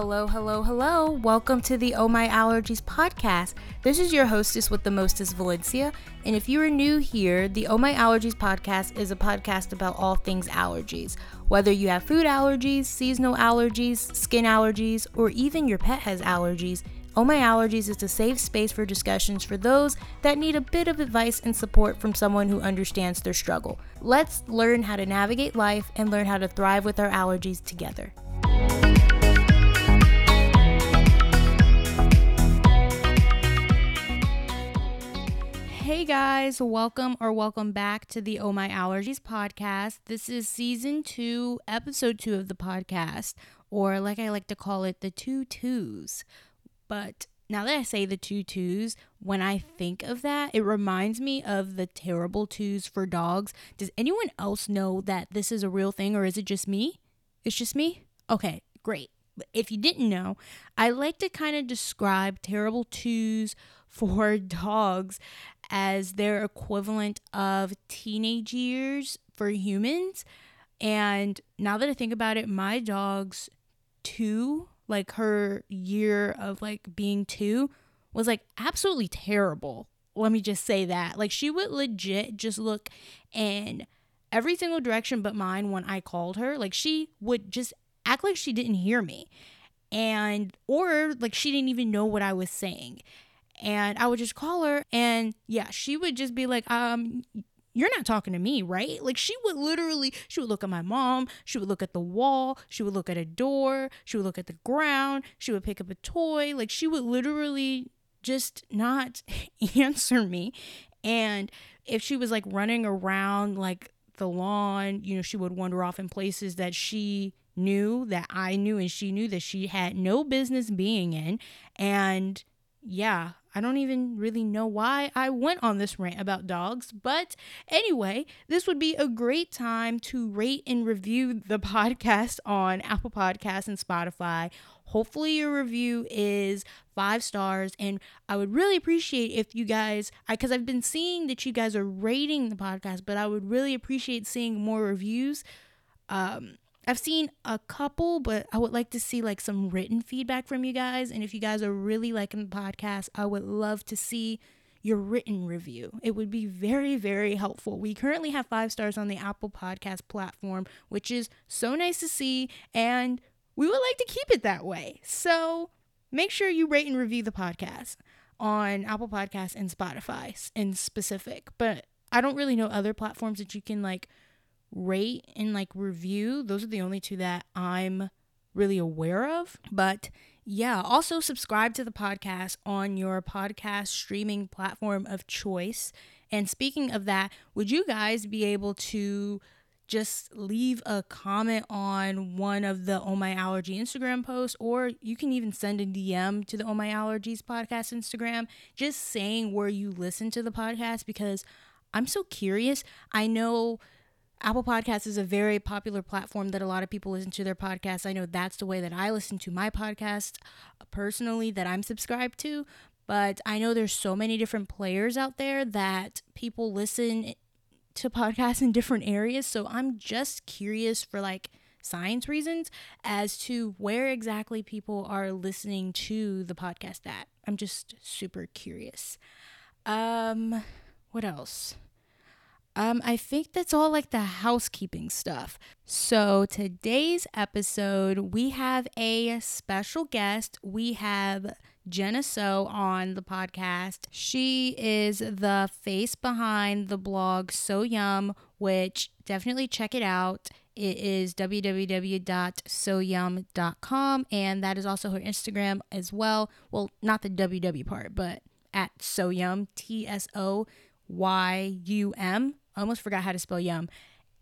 Hello, hello, hello. Welcome to the Oh My Allergies podcast. This is your hostess with the mostest, Valencia. And if you are new here, the Oh My Allergies podcast is a podcast about all things allergies. Whether you have food allergies, seasonal allergies, skin allergies, or even your pet has allergies, Oh My Allergies is a safe space for discussions for those that need a bit of advice and support from someone who understands their struggle. Let's learn how to navigate life and learn how to thrive with our allergies together. Hey guys, welcome or welcome back to the Oh My Allergies podcast. This is season two, episode two of the podcast, or like I like to call it, the two twos. But now that I say the two twos, when I think of that, it reminds me of the terrible twos for dogs. Does anyone else know that this is a real thing, or is it just me? It's just me? Okay, great. If you didn't know, I like to kind of describe terrible twos for dogs as their equivalent of teenage years for humans. And now that I think about it, my dog's two, like her year of like being two, was like absolutely terrible. Let me just say that. Like she would legit just look in every single direction but mine when I called her. Like she would just act like she didn't hear me. And or like she didn't even know what I was saying and I would just call her and yeah, she would just be like, um, you're not talking to me, right? Like she would literally, she would look at my mom, she would look at the wall, she would look at a door, she would look at the ground, she would pick up a toy. Like she would literally just not answer me. And if she was like running around like the lawn, you know, she would wander off in places that she knew that I knew and she knew that she had no business being in. And yeah, I don't even really know why I went on this rant about dogs, but anyway, this would be a great time to rate and review the podcast on Apple Podcasts and Spotify. Hopefully, your review is five stars, and I would really appreciate if you guys, because I've been seeing that you guys are rating the podcast, but I would really appreciate seeing more reviews. Um, I've seen a couple, but I would like to see like some written feedback from you guys. And if you guys are really liking the podcast, I would love to see your written review. It would be very, very helpful. We currently have five stars on the Apple Podcast platform, which is so nice to see. And we would like to keep it that way. So make sure you rate and review the podcast on Apple Podcasts and Spotify in specific. But I don't really know other platforms that you can like rate and like review. Those are the only two that I'm really aware of. But yeah, also subscribe to the podcast on your podcast streaming platform of choice. And speaking of that, would you guys be able to just leave a comment on one of the Oh My Allergy Instagram posts, or you can even send a DM to the Oh My Allergies podcast Instagram, just saying where you listen to the podcast because I'm so curious. I know Apple Podcasts is a very popular platform that a lot of people listen to their podcasts. I know that's the way that I listen to my podcast uh, personally that I'm subscribed to, but I know there's so many different players out there that people listen to podcasts in different areas. So I'm just curious for like science reasons as to where exactly people are listening to the podcast at. I'm just super curious. Um what else? Um, I think that's all like the housekeeping stuff. So, today's episode, we have a special guest. We have Jenna So on the podcast. She is the face behind the blog So Yum, which definitely check it out. It is www.soyum.com, and that is also her Instagram as well. Well, not the www part, but at Soyum, T S O Y U M. I almost forgot how to spell yum.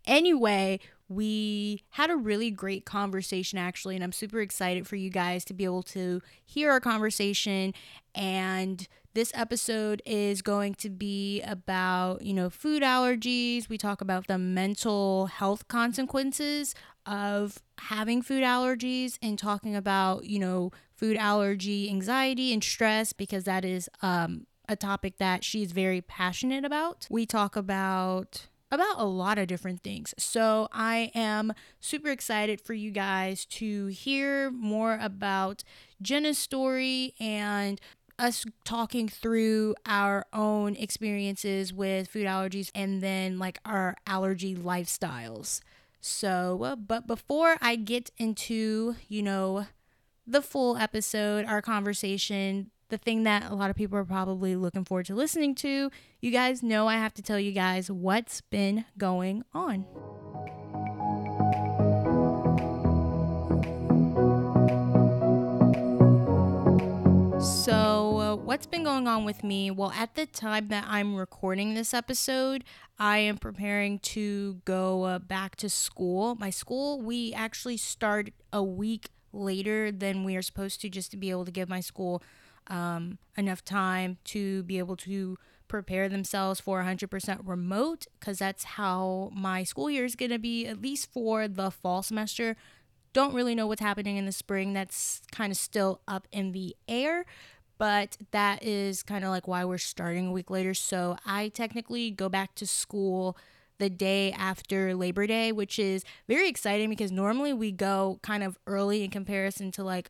Anyway, we had a really great conversation actually, and I'm super excited for you guys to be able to hear our conversation. And this episode is going to be about, you know, food allergies. We talk about the mental health consequences of having food allergies and talking about, you know, food allergy anxiety and stress because that is um, a topic that she's very passionate about. We talk about about a lot of different things. So I am super excited for you guys to hear more about Jenna's story and us talking through our own experiences with food allergies and then like our allergy lifestyles. So, uh, but before I get into, you know, the full episode, our conversation, the thing that a lot of people are probably looking forward to listening to, you guys know I have to tell you guys what's been going on. So, uh, what's been going on with me? Well, at the time that I'm recording this episode, I am preparing to go uh, back to school. My school, we actually start a week later than we are supposed to just to be able to give my school um, enough time to be able to prepare themselves for 100% remote because that's how my school year is going to be, at least for the fall semester. Don't really know what's happening in the spring. That's kind of still up in the air, but that is kind of like why we're starting a week later. So I technically go back to school the day after Labor Day, which is very exciting because normally we go kind of early in comparison to like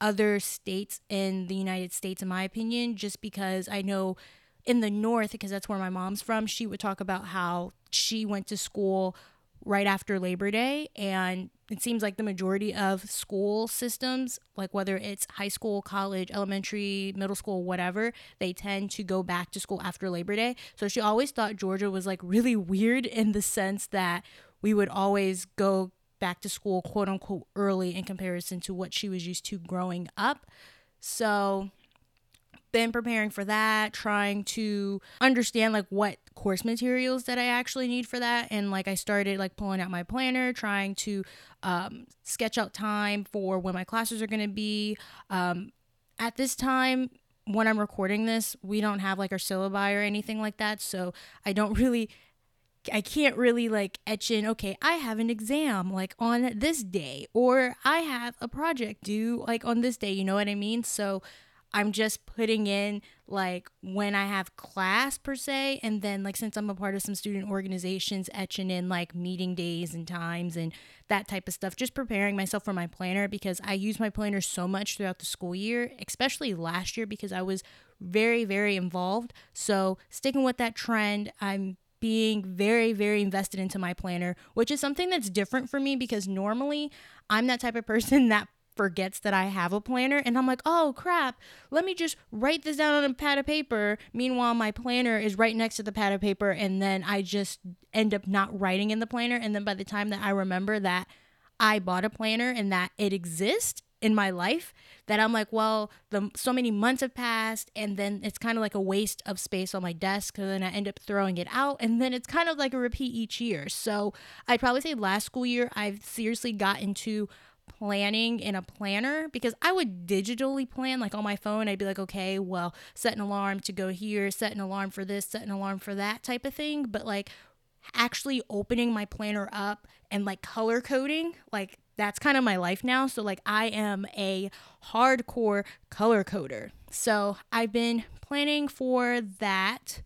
other states in the United States, in my opinion, just because I know in the North, because that's where my mom's from, she would talk about how she went to school right after Labor Day. And it seems like the majority of school systems, like whether it's high school, college, elementary, middle school, whatever, they tend to go back to school after Labor Day. So she always thought Georgia was like really weird in the sense that we would always go back to school, quote unquote, early in comparison to what she was used to growing up. So, been preparing for that, trying to understand like what course materials that I actually need for that. And like I started like pulling out my planner, trying to um, sketch out time for when my classes are going to be. Um, at this time, when I'm recording this, we don't have like our syllabi or anything like that. So I don't really I can't really like etch in, okay, I have an exam like on this day, or I have a project due like on this day, you know what I mean? So I'm just putting in like when I have class per se, and then like since I'm a part of some student organizations, etching in like meeting days and times and that type of stuff, just preparing myself for my planner because I use my planner so much throughout the school year, especially last year because I was very, very involved. So sticking with that trend, I'm being very, very invested into my planner, which is something that's different for me because normally I'm that type of person that forgets that I have a planner and I'm like, oh crap, let me just write this down on a pad of paper. Meanwhile, my planner is right next to the pad of paper and then I just end up not writing in the planner. And then by the time that I remember that I bought a planner and that it exists, in my life that I'm like, well, the so many months have passed, and then it's kind of like a waste of space on my desk, and then I end up throwing it out, and then it's kind of like a repeat each year. So I'd probably say last school year I've seriously got into planning in a planner because I would digitally plan like on my phone. I'd be like, okay, well, set an alarm to go here, set an alarm for this, set an alarm for that type of thing. But like actually opening my planner up and like color coding, like that's kind of my life now. So, like, I am a hardcore color coder. So, I've been planning for that.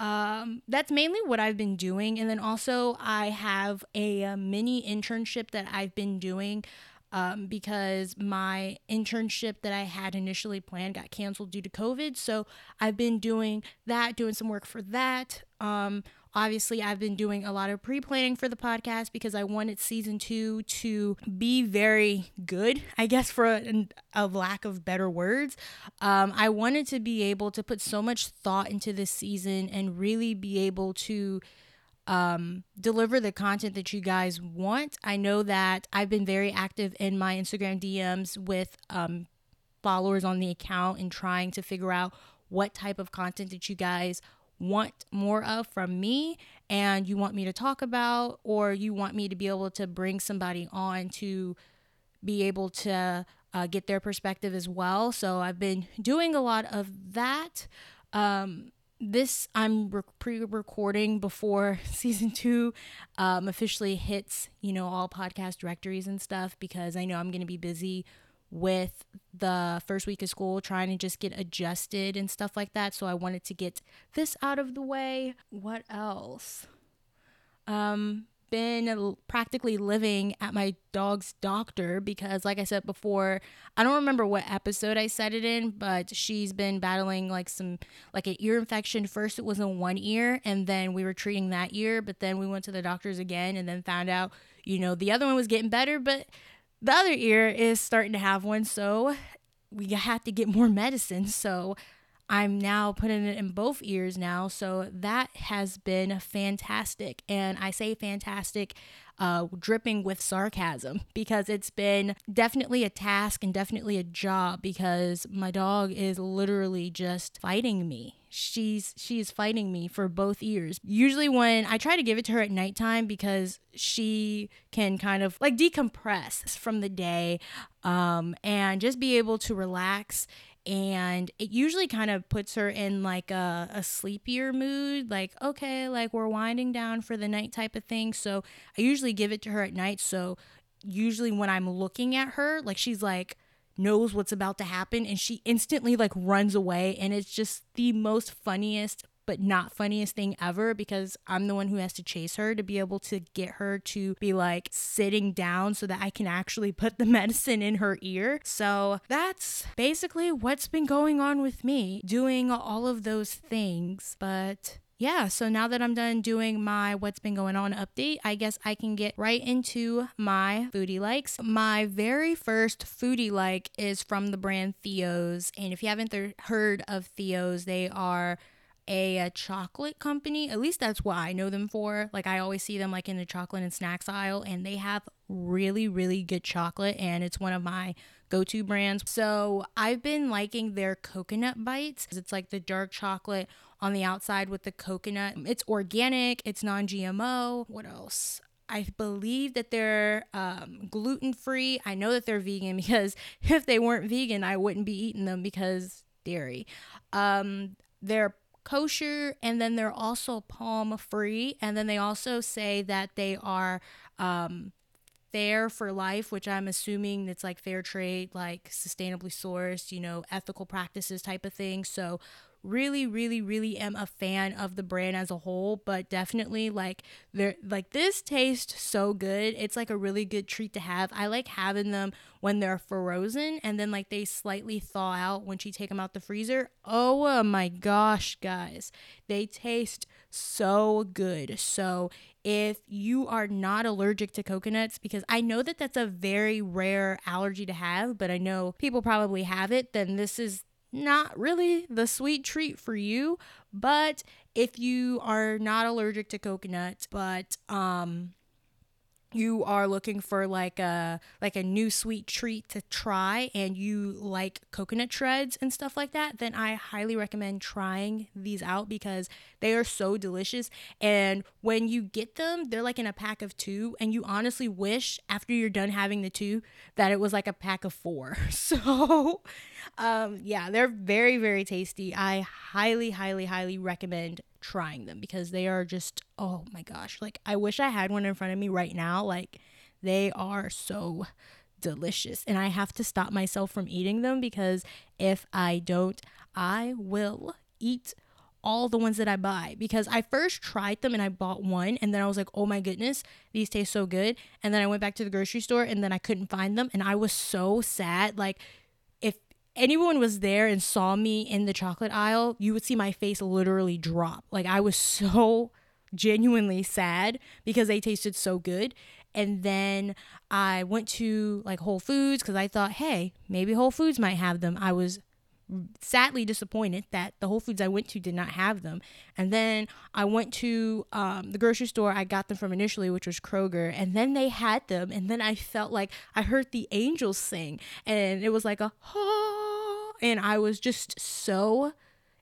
Um, that's mainly what I've been doing. And then also, I have a, a mini internship that I've been doing um, because my internship that I had initially planned got canceled due to COVID. So, I've been doing that, doing some work for that. Um, Obviously, I've been doing a lot of pre planning for the podcast because I wanted season two to be very good, I guess, for a, a lack of better words. Um, I wanted to be able to put so much thought into this season and really be able to um, deliver the content that you guys want. I know that I've been very active in my Instagram DMs with um, followers on the account and trying to figure out what type of content that you guys want more of from me and you want me to talk about, or you want me to be able to bring somebody on to be able to uh, get their perspective as well. So I've been doing a lot of that. Um, this I'm re- pre-recording before season two um, officially hits, you know, all podcast directories and stuff because I know I'm going to be busy with the first week of school, trying to just get adjusted and stuff like that. So I wanted to get this out of the way. What else? um, been practically living at my dog's doctor because like I said before, I don't remember what episode I said it in, but she's been battling like some like an ear infection. First it was in one ear and then we were treating that ear, but then we went to the doctors again and then found out, you know, the other one was getting better, but the other ear is starting to have one, so we had to get more medicine. So I'm now putting it in both ears now. So that has been fantastic. And I say fantastic, uh, dripping with sarcasm because it's been definitely a task and definitely a job because my dog is literally just fighting me. She's she's fighting me for both ears. Usually when I try to give it to her at nighttime because she can kind of like decompress from the day um, and just be able to relax and it usually kind of puts her in like a, a sleepier mood like okay like we're winding down for the night type of thing. So i usually give it to her at night. So usually when i'm looking at her like she's like knows what's about to happen and she instantly like runs away and it's just the most funniest but not funniest thing ever because I'm the one who has to chase her to be able to get her to be like sitting down so that I can actually put the medicine in her ear. So that's basically what's been going on with me doing all of those things. But yeah, so now that I'm done doing my what's been going on update, I guess I can get right into my foodie likes. My very first foodie like is from the brand Theo's. And if you haven't th- heard of Theo's, they are a, a, chocolate company. At least that's what I know them for. Like I always see them like in the chocolate and snacks aisle and they have really really good chocolate and it's one of my go-to brands. So, I've been liking their coconut bites. It's like the dark chocolate on the outside with the coconut. It's organic, it's non-GMO. What else? I believe that they're um, gluten free. I know that they're vegan because if they weren't vegan, I wouldn't be eating them because dairy. Um, they're kosher and then they're also palm free and then they also say that they are um, fair for life which i'm assuming it's like fair trade like sustainably sourced you know ethical practices type of thing. So really really really am a fan of the brand as a whole but definitely like they're like this tastes so good. It's like a really good treat to have. I like having them when they're frozen and then like they slightly thaw out once you take them out the freezer. Oh uh, my gosh guys. They taste so good. So if you are not allergic to coconuts because I know that that's a very rare allergy to have, but I know people probably have it, then this is not really the sweet treat for you. But if you are not allergic to coconut, but um, you are looking for like a like a new sweet treat to try and you like coconut shreds and stuff like that then i highly recommend trying these out because they are so delicious. And when you get them they're like in a pack of two. And you honestly wish after you're done having the two that it was like a pack of four. So um yeah they're very very tasty. I highly highly highly recommend trying them because they are just oh my gosh like i wish i had one in front of me right now like they are so delicious and i have to stop myself from eating them because if i don't i will eat all the ones that I buy because I first tried them and I bought one and then I was like, oh my goodness, these taste so good. And then I went back to the grocery store and then I couldn't find them and I was so sad. Like, anyone was there and saw me in the chocolate aisle, you would see my face literally drop. Like I was so genuinely sad because they tasted so good. And then I went to like Whole Foods because I thought, hey, maybe Whole Foods might have them. I was sadly disappointed that the Whole Foods I went to did not have them. And then I went to um, the grocery store I got them from initially, which was Kroger, and then they had them. And then I felt like I heard the angels sing, and it was like a, oh, and I was just so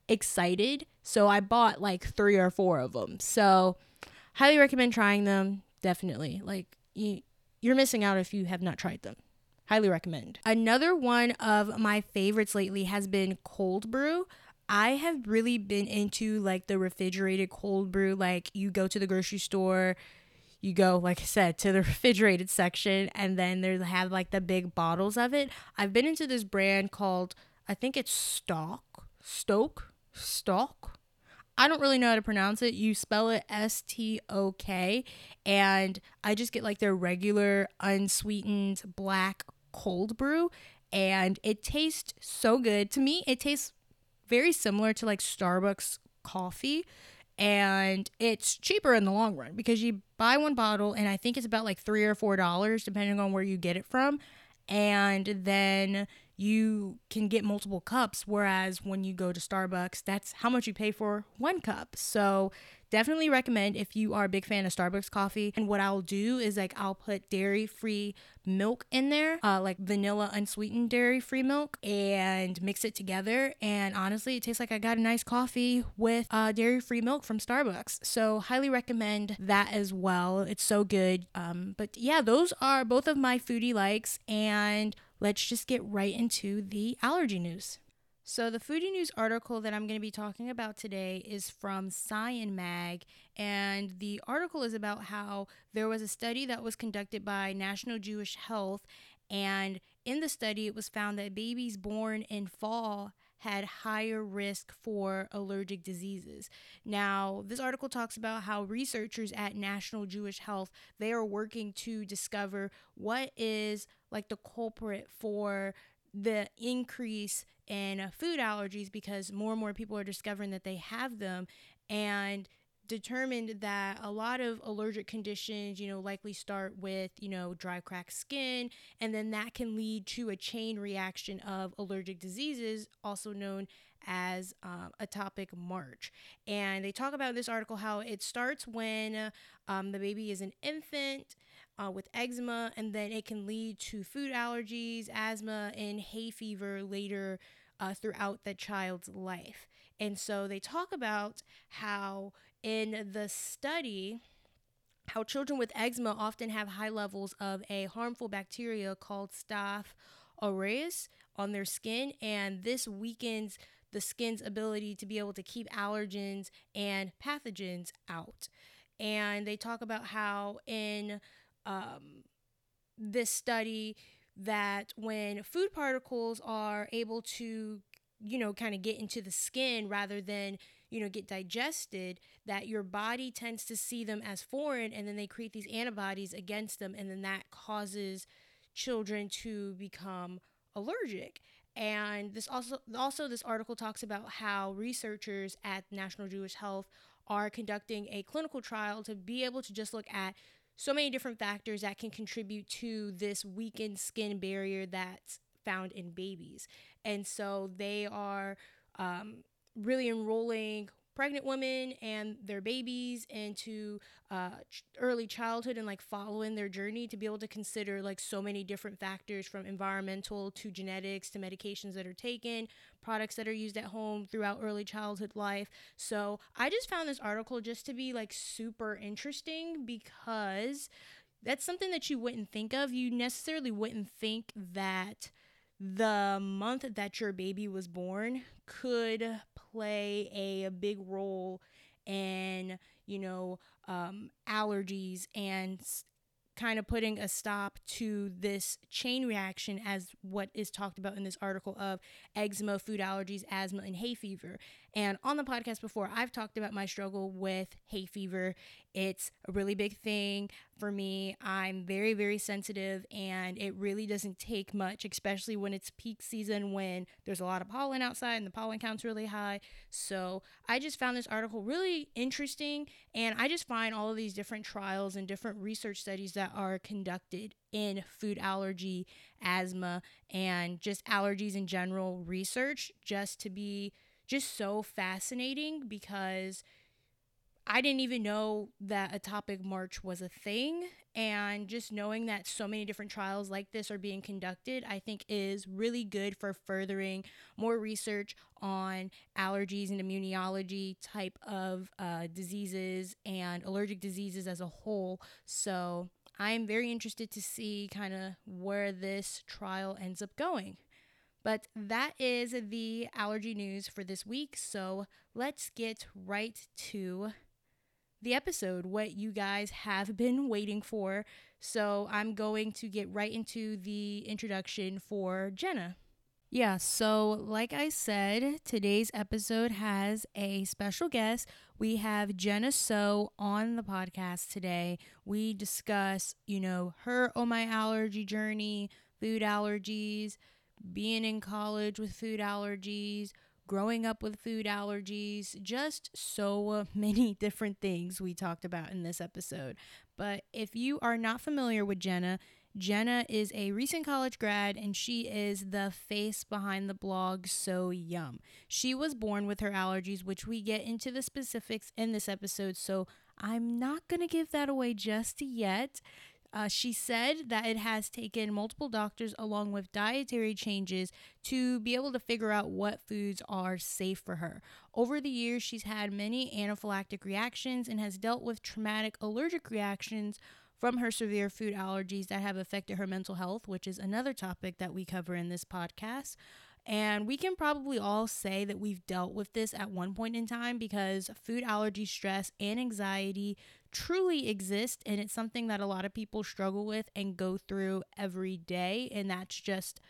excited. So I bought like three or four of them. So highly recommend trying them. Definitely. Like you you're missing out if you have not tried them. Highly recommend. Another one of my favorites lately has been cold brew. I have really been into like the refrigerated cold brew. Like you go to the grocery store, you go, like I said, to the refrigerated section, and then they have like the big bottles of it. I've been into this brand called I think it's Stock, Stoke, Stock. I don't really know how to pronounce it. You spell it S T O K. And I just get like their regular unsweetened black cold brew. And it tastes so good. To me, it tastes very similar to like Starbucks coffee. And it's cheaper in the long run because you buy one bottle and I think it's about like three or four dollars depending on where you get it from. And then you can get multiple cups. Whereas when you go to Starbucks, that's how much you pay for one cup. So definitely recommend if you are a big fan of Starbucks coffee. And what I'll do is like I'll put dairy free milk in there, uh, like vanilla unsweetened dairy free milk, and mix it together. And honestly, it tastes like I got a nice coffee with uh, dairy free milk from Starbucks. So highly recommend that as well. It's so good. Um, but yeah, those are both of my foodie likes. And let's just get right into the allergy news. So, the Foodie News article that I'm going to be talking about today is from Science Mag, and the article is about how there was a study that was conducted by National Jewish Health, and in the study, it was found that babies born in fall had higher risk for allergic diseases. Now, this article talks about how researchers at National Jewish Health, they are working to discover what is like the culprit for the increase in food allergies because more and more people are discovering that they have them and determined that a lot of allergic conditions, you know, likely start with, you know, dry, cracked skin, and then that can lead to a chain reaction of allergic diseases, also known as um, atopic march. And they talk about in this article how it starts when um, the baby is an infant uh, with eczema, and then it can lead to food allergies, asthma, and hay fever later uh, throughout the child's life. And so they talk about how in the study, how children with eczema often have high levels of a harmful bacteria called Staph aureus on their skin, and this weakens the skin's ability to be able to keep allergens and pathogens out. And they talk about how in um, this study that when food particles are able to, you know, kind of get into the skin rather than, you know, get digested, that your body tends to see them as foreign and then they create these antibodies against them. And then that causes children to become allergic. And this also also this article talks about how researchers at National Jewish Health are conducting a clinical trial to be able to just look at so many different factors that can contribute to this weakened skin barrier that's found in babies. And so they are um, really enrolling pregnant women and their babies into uh, early childhood and like following their journey to be able to consider like so many different factors from environmental to genetics to medications that are taken products that are used at home throughout early childhood life. So i just found this article just to be like super interesting because that's something that you wouldn't think of. You necessarily wouldn't think that the month that your baby was born could play a, big role in, you know, um, allergies and kind of putting a stop to this chain reaction as what is talked about in this article of eczema, food allergies, asthma, and hay fever. And on the podcast before, I've talked about my struggle with hay fever. It's a really big thing for me. I'm very, very sensitive, and it really doesn't take much, especially when it's peak season when there's a lot of pollen outside and the pollen count's really high. So I just found this article really interesting, and I just find all of these different trials and different research studies that are conducted in food allergy, asthma, and just allergies in general research just to be just so fascinating because I didn't even know that atopic march was a thing. And just knowing that so many different trials like this are being conducted, I think is really good for furthering more research on allergies and immunology type of uh, diseases and allergic diseases as a whole. So I'm very interested to see kind of where this trial ends up going. But that is the allergy news for this week. So let's get right to the episode, what you guys have been waiting for. So I'm going to get right into the introduction for Jenna. Yeah, so like I said, today's episode has a special guest. We have Jenna So on the podcast today. We discuss, you know, her oh my allergy journey, food allergies, being in college with food allergies, growing up with food allergies, just so many different things we talked about in this episode. But if you are not familiar with Jenna, Jenna is a recent college grad and she is the face behind the blog So Yum. She was born with her allergies, which we get into the specifics in this episode, so I'm not going to give that away just yet. Uh, she said that it has taken multiple doctors along with dietary changes to be able to figure out what foods are safe for her. Over the years, she's had many anaphylactic reactions and has dealt with traumatic allergic reactions from her severe food allergies that have affected her mental health, which is another topic that we cover in this podcast. And we can probably all say that we've dealt with this at one point in time because food allergy stress and anxiety truly exist. And it's something that a lot of people struggle with and go through every day. And that's just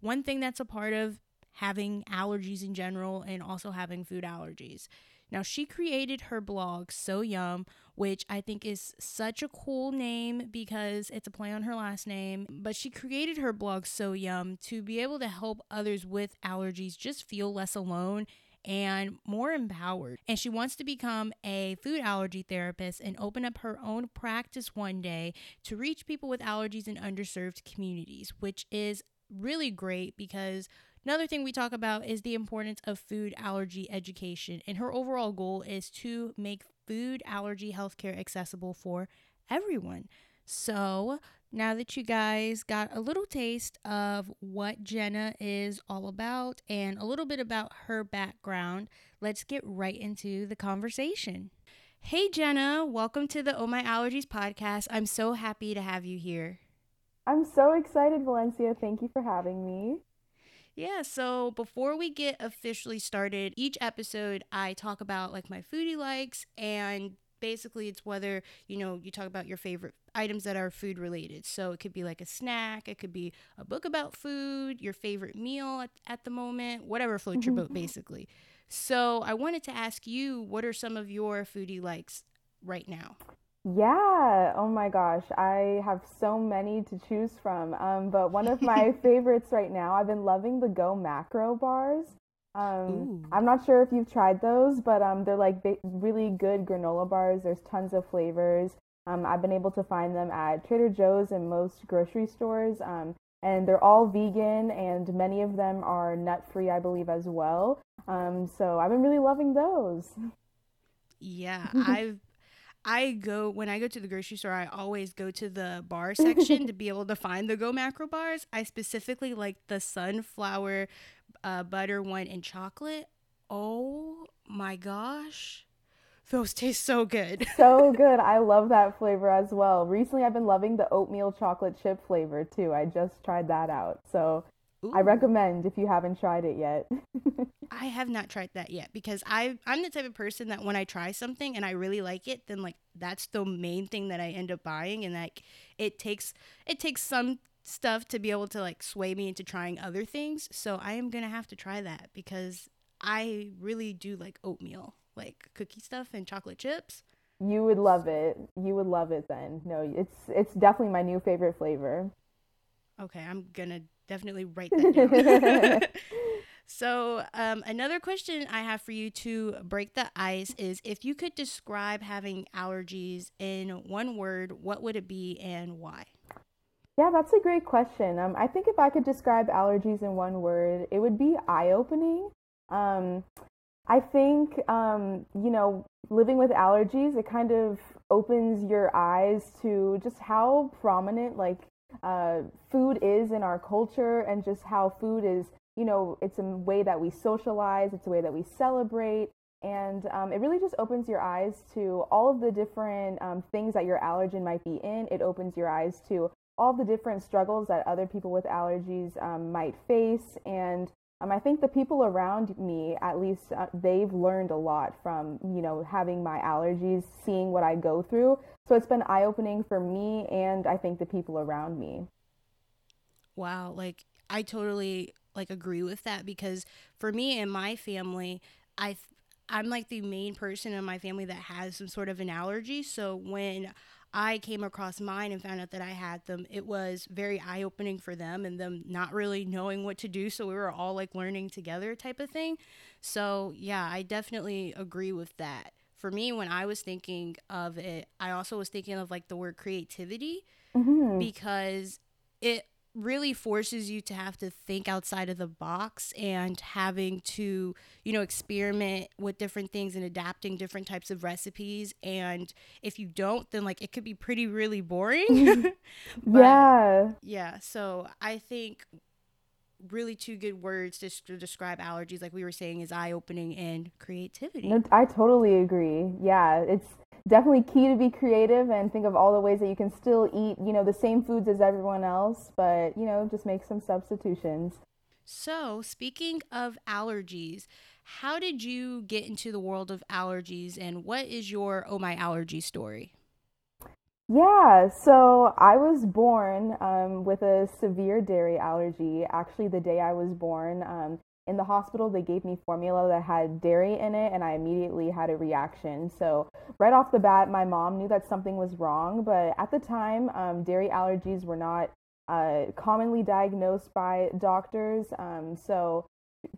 one thing that's a part of having allergies in general and also having food allergies. Now, she created her blog, So Yum, which I think is such a cool name because it's a play on her last name. But she created her blog, So Yum, to be able to help others with allergies just feel less alone and more empowered. And she wants to become a food allergy therapist and open up her own practice one day to reach people with allergies in underserved communities, which is really great because Another thing we talk about is the importance of food allergy education, and her overall goal is to make food allergy healthcare accessible for everyone. So, now that you guys got a little taste of what Jenna is all about and a little bit about her background, let's get right into the conversation. Hey, Jenna, welcome to the Oh My Allergies podcast. I'm so happy to have you here. I'm so excited, Valencia. Thank you for having me. Yeah, so before we get officially started, each episode I talk about like my foodie likes and basically it's whether, you know, you talk about your favorite items that are food related. So it could be like a snack, it could be a book about food, your favorite meal at, at the moment, whatever floats your boat basically. So I wanted to ask you, what are some of your foodie likes right now? Yeah, oh my gosh, I have so many to choose from. Um, but one of my favorites right now, I've been loving the Go Macro bars. Um, I'm not sure if you've tried those, but um, they're like ba- really good granola bars. There's tons of flavors. Um, I've been able to find them at Trader Joe's and most grocery stores. Um, and they're all vegan, and many of them are nut free, I believe, as well. Um, so I've been really loving those. Yeah, I've I go when I go to the grocery store, I always go to the bar section to be able to find the Go Macro bars. I specifically like the sunflower uh, butter one and chocolate. Oh my gosh. Those taste so good. so good. I love that flavor as well. Recently, I've been loving the oatmeal chocolate chip flavor too. I just tried that out. So Ooh. I recommend if you haven't tried it yet. I have not tried that yet because I I'm the type of person that when I try something and I really like it, then like that's the main thing that I end up buying and like it takes it takes some stuff to be able to like sway me into trying other things. So I am going to have to try that because I really do like oatmeal, like cookie stuff and chocolate chips. You would love it. You would love it then. No, it's it's definitely my new favorite flavor. Okay, I'm going to definitely write that down. so, um, another question I have for you to break the ice is if you could describe having allergies in one word, what would it be and why? Yeah, that's a great question. Um, I think if I could describe allergies in one word, it would be eye opening. Um, I think, um, you know, living with allergies, it kind of opens your eyes to just how prominent, like, uh, food is in our culture and just how food is, you know, it's a way that we socialize, it's a way that we celebrate. And um, it really just opens your eyes to all of the different um, things that your allergen might be in. It opens your eyes to all the different struggles that other people with allergies um, might face. And um, I think the people around me, at least, uh, they've learned a lot from, you know, having my allergies, seeing what I go through. So it's been eye opening for me and I think the people around me. Wow. Like, I totally like agree with that because for me and my family, I I'm like the main person in my family that has some sort of an allergy. So when I came across mine and found out that I had them, it was very eye opening for them and them not really knowing what to do. So we were all like learning together type of thing. So yeah, I definitely agree with that. For me, when I was thinking of it, I also was thinking of like the word creativity mm-hmm. because it really forces you to have to think outside of the box and having to, you know, experiment with different things and adapting different types of recipes. And if you don't, then like it could be pretty, really boring. but, yeah. Yeah. So I think really two good words to, to describe allergies, like we were saying, is eye opening and creativity. No, I totally agree. Yeah. It's, definitely key to be creative and think of all the ways that you can still eat, you know, the same foods as everyone else, but, you know, just make some substitutions. So, speaking of allergies, how did you get into the world of allergies and what is your Oh My Allergy story? Yeah, so I was born um, with a severe dairy allergy. Actually, the day I was born, um, in the hospital they gave me formula that had dairy in it and i immediately had a reaction. So right off the bat my mom knew that something was wrong but at the time um, dairy allergies were not uh, commonly diagnosed by doctors. Um, so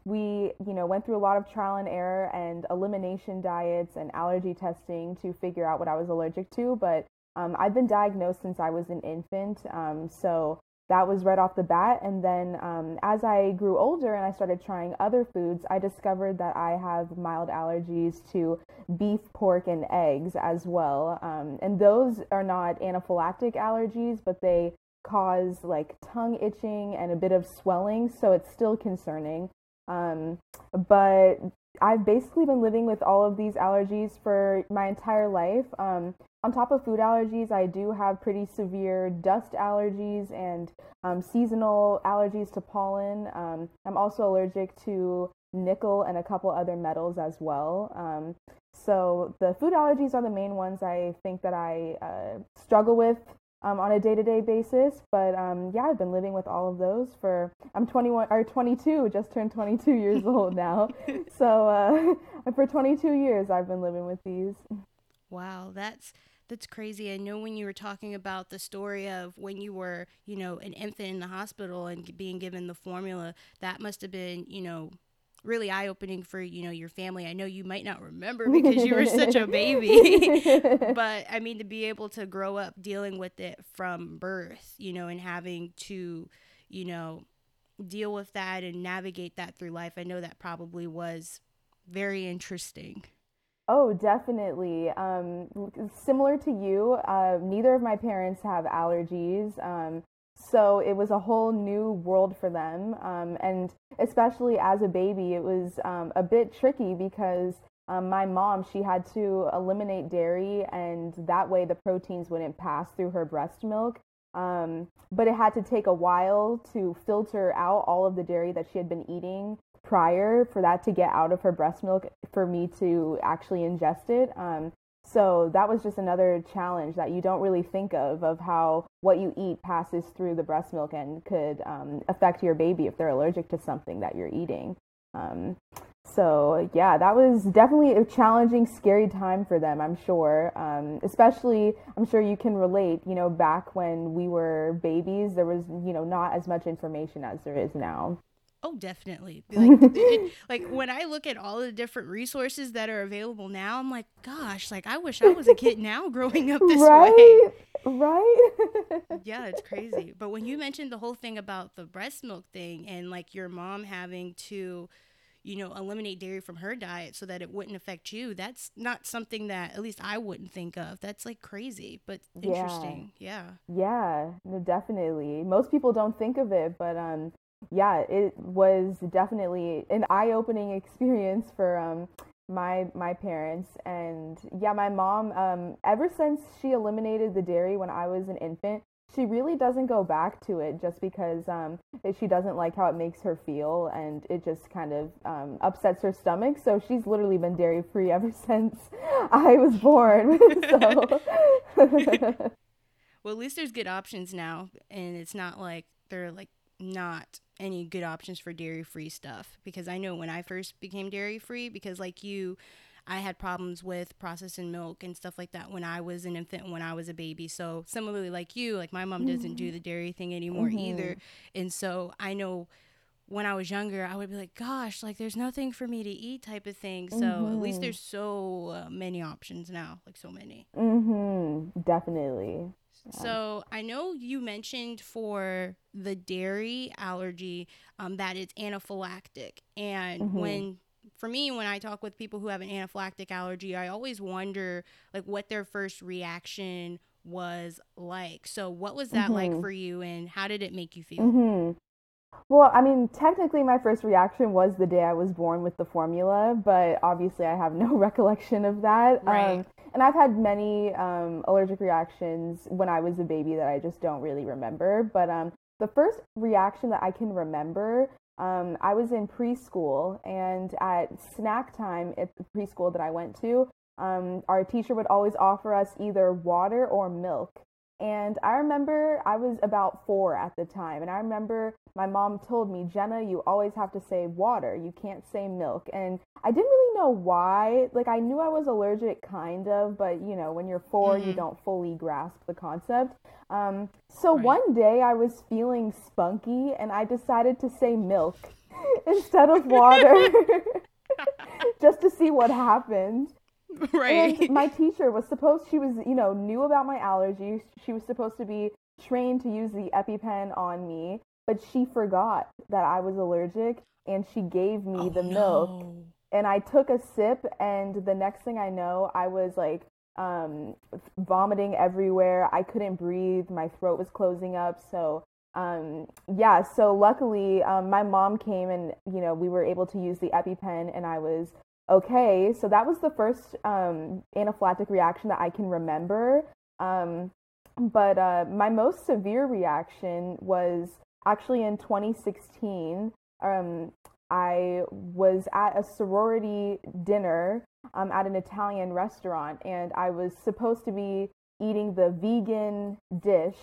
we you know went through a lot of trial and error and elimination diets and allergy testing to figure out what i was allergic to but um, i've been diagnosed since i was an infant. Um, so that was right off the bat. And then um, as I grew older and I started trying other foods, I discovered that I have mild allergies to beef, pork, and eggs as well. Um, and those are not anaphylactic allergies, but they cause like tongue itching and a bit of swelling. So it's still concerning. Um, but I've basically been living with all of these allergies for my entire life. Um, on top of food allergies, I do have pretty severe dust allergies and um, seasonal allergies to pollen. Um, I'm also allergic to nickel and a couple other metals as well. Um, so the food allergies are the main ones I think that I uh, struggle with um, on a day-to-day basis. But um, yeah, I've been living with all of those for I'm 21 or 22, just turned 22 years old now. so uh, for 22 years, I've been living with these. Wow, that's that's crazy. I know when you were talking about the story of when you were, you know, an infant in the hospital and being given the formula, that must have been, you know, really eye opening for, you know, your family. I know you might not remember because you were such a baby. but I mean to be able to grow up dealing with it from birth, you know, and having to, you know, deal with that and navigate that through life. I know that probably was very interesting. Oh, definitely. Um, similar to you, uh, neither of my parents have allergies. Um, so it was a whole new world for them. Um, and especially as a baby, it was um, a bit tricky because um, my mom, she had to eliminate dairy, and that way the proteins wouldn't pass through her breast milk. Um, but it had to take a while to filter out all of the dairy that she had been eating prior for that to get out of her breast milk for me to actually ingest it. Um, so that was just another challenge that you don't really think of of how what you eat passes through the breast milk and could um, affect your baby if they're allergic to something that you're eating. Um, so yeah, that was definitely a challenging, scary time for them. I'm sure, um, especially I'm sure you can relate. You know, back when we were babies, there was you know not as much information as there is now. Oh, definitely. Like, it, like when I look at all the different resources that are available now, I'm like, gosh, like I wish I was a kid now growing up this right? way. Right. yeah, it's crazy. But when you mentioned the whole thing about the breast milk thing and like your mom having to, you know, eliminate dairy from her diet so that it wouldn't affect you, that's not something that at least I wouldn't think of. That's like crazy, but interesting. Yeah. Yeah, no, definitely. Most people don't think of it, but um yeah, it was definitely an eye-opening experience for um, my my parents and yeah, my mom. Um, ever since she eliminated the dairy when I was an infant, she really doesn't go back to it just because um, she doesn't like how it makes her feel and it just kind of um, upsets her stomach. So she's literally been dairy free ever since I was born. so. well, at least there's good options now, and it's not like they're like not any good options for dairy free stuff because I know when I first became dairy free, because like you, I had problems with processing milk and stuff like that when I was an infant when I was a baby. So similarly like you, like my mom doesn't do mm-hmm. the dairy thing anymore mm-hmm. either. And so I know when I was younger, I would be like, gosh, like there's nothing for me to eat type of thing. So mm-hmm. at least mm-hmm. there's so uh, many options now, like so many. Mhm. Definitely. So I know you mentioned for the dairy allergy um, that it's anaphylactic, and mm-hmm. when for me when I talk with people who have an anaphylactic allergy, I always wonder like what their first reaction was like. So what was that mm-hmm. like for you, and how did it make you feel? Mm-hmm. Well, I mean, technically, my first reaction was the day I was born with the formula, but obviously, I have no recollection of that. Right. Um, and I've had many um, allergic reactions when I was a baby that I just don't really remember. But um, the first reaction that I can remember, um, I was in preschool, and at snack time at the preschool that I went to, um, our teacher would always offer us either water or milk. And I remember I was about four at the time, and I remember my mom told me, Jenna, you always have to say water. You can't say milk. And I didn't really know why. Like, I knew I was allergic, kind of, but you know, when you're 4 mm-hmm. you don't fully grasp the concept. Um, so right. one day I was feeling spunky, and I decided to say milk instead of water just to see what happened. Right. And my teacher was supposed, she was, you know, knew about my allergies. She was supposed to be trained to use the EpiPen on me, but she forgot that I was allergic and she gave me oh, the milk. And I took a sip, and the next thing I know, I was like um, vomiting everywhere. I couldn't breathe. My throat was closing up. So, um, yeah, so luckily, um, my mom came and, you know, we were able to use the EpiPen, and I was okay, so that was the first um, anaphylactic reaction that I can remember. Um, but uh, my most severe reaction was actually in 2016. Um, I was at a sorority dinner um, at an Italian restaurant, and I was supposed to be eating the vegan dish.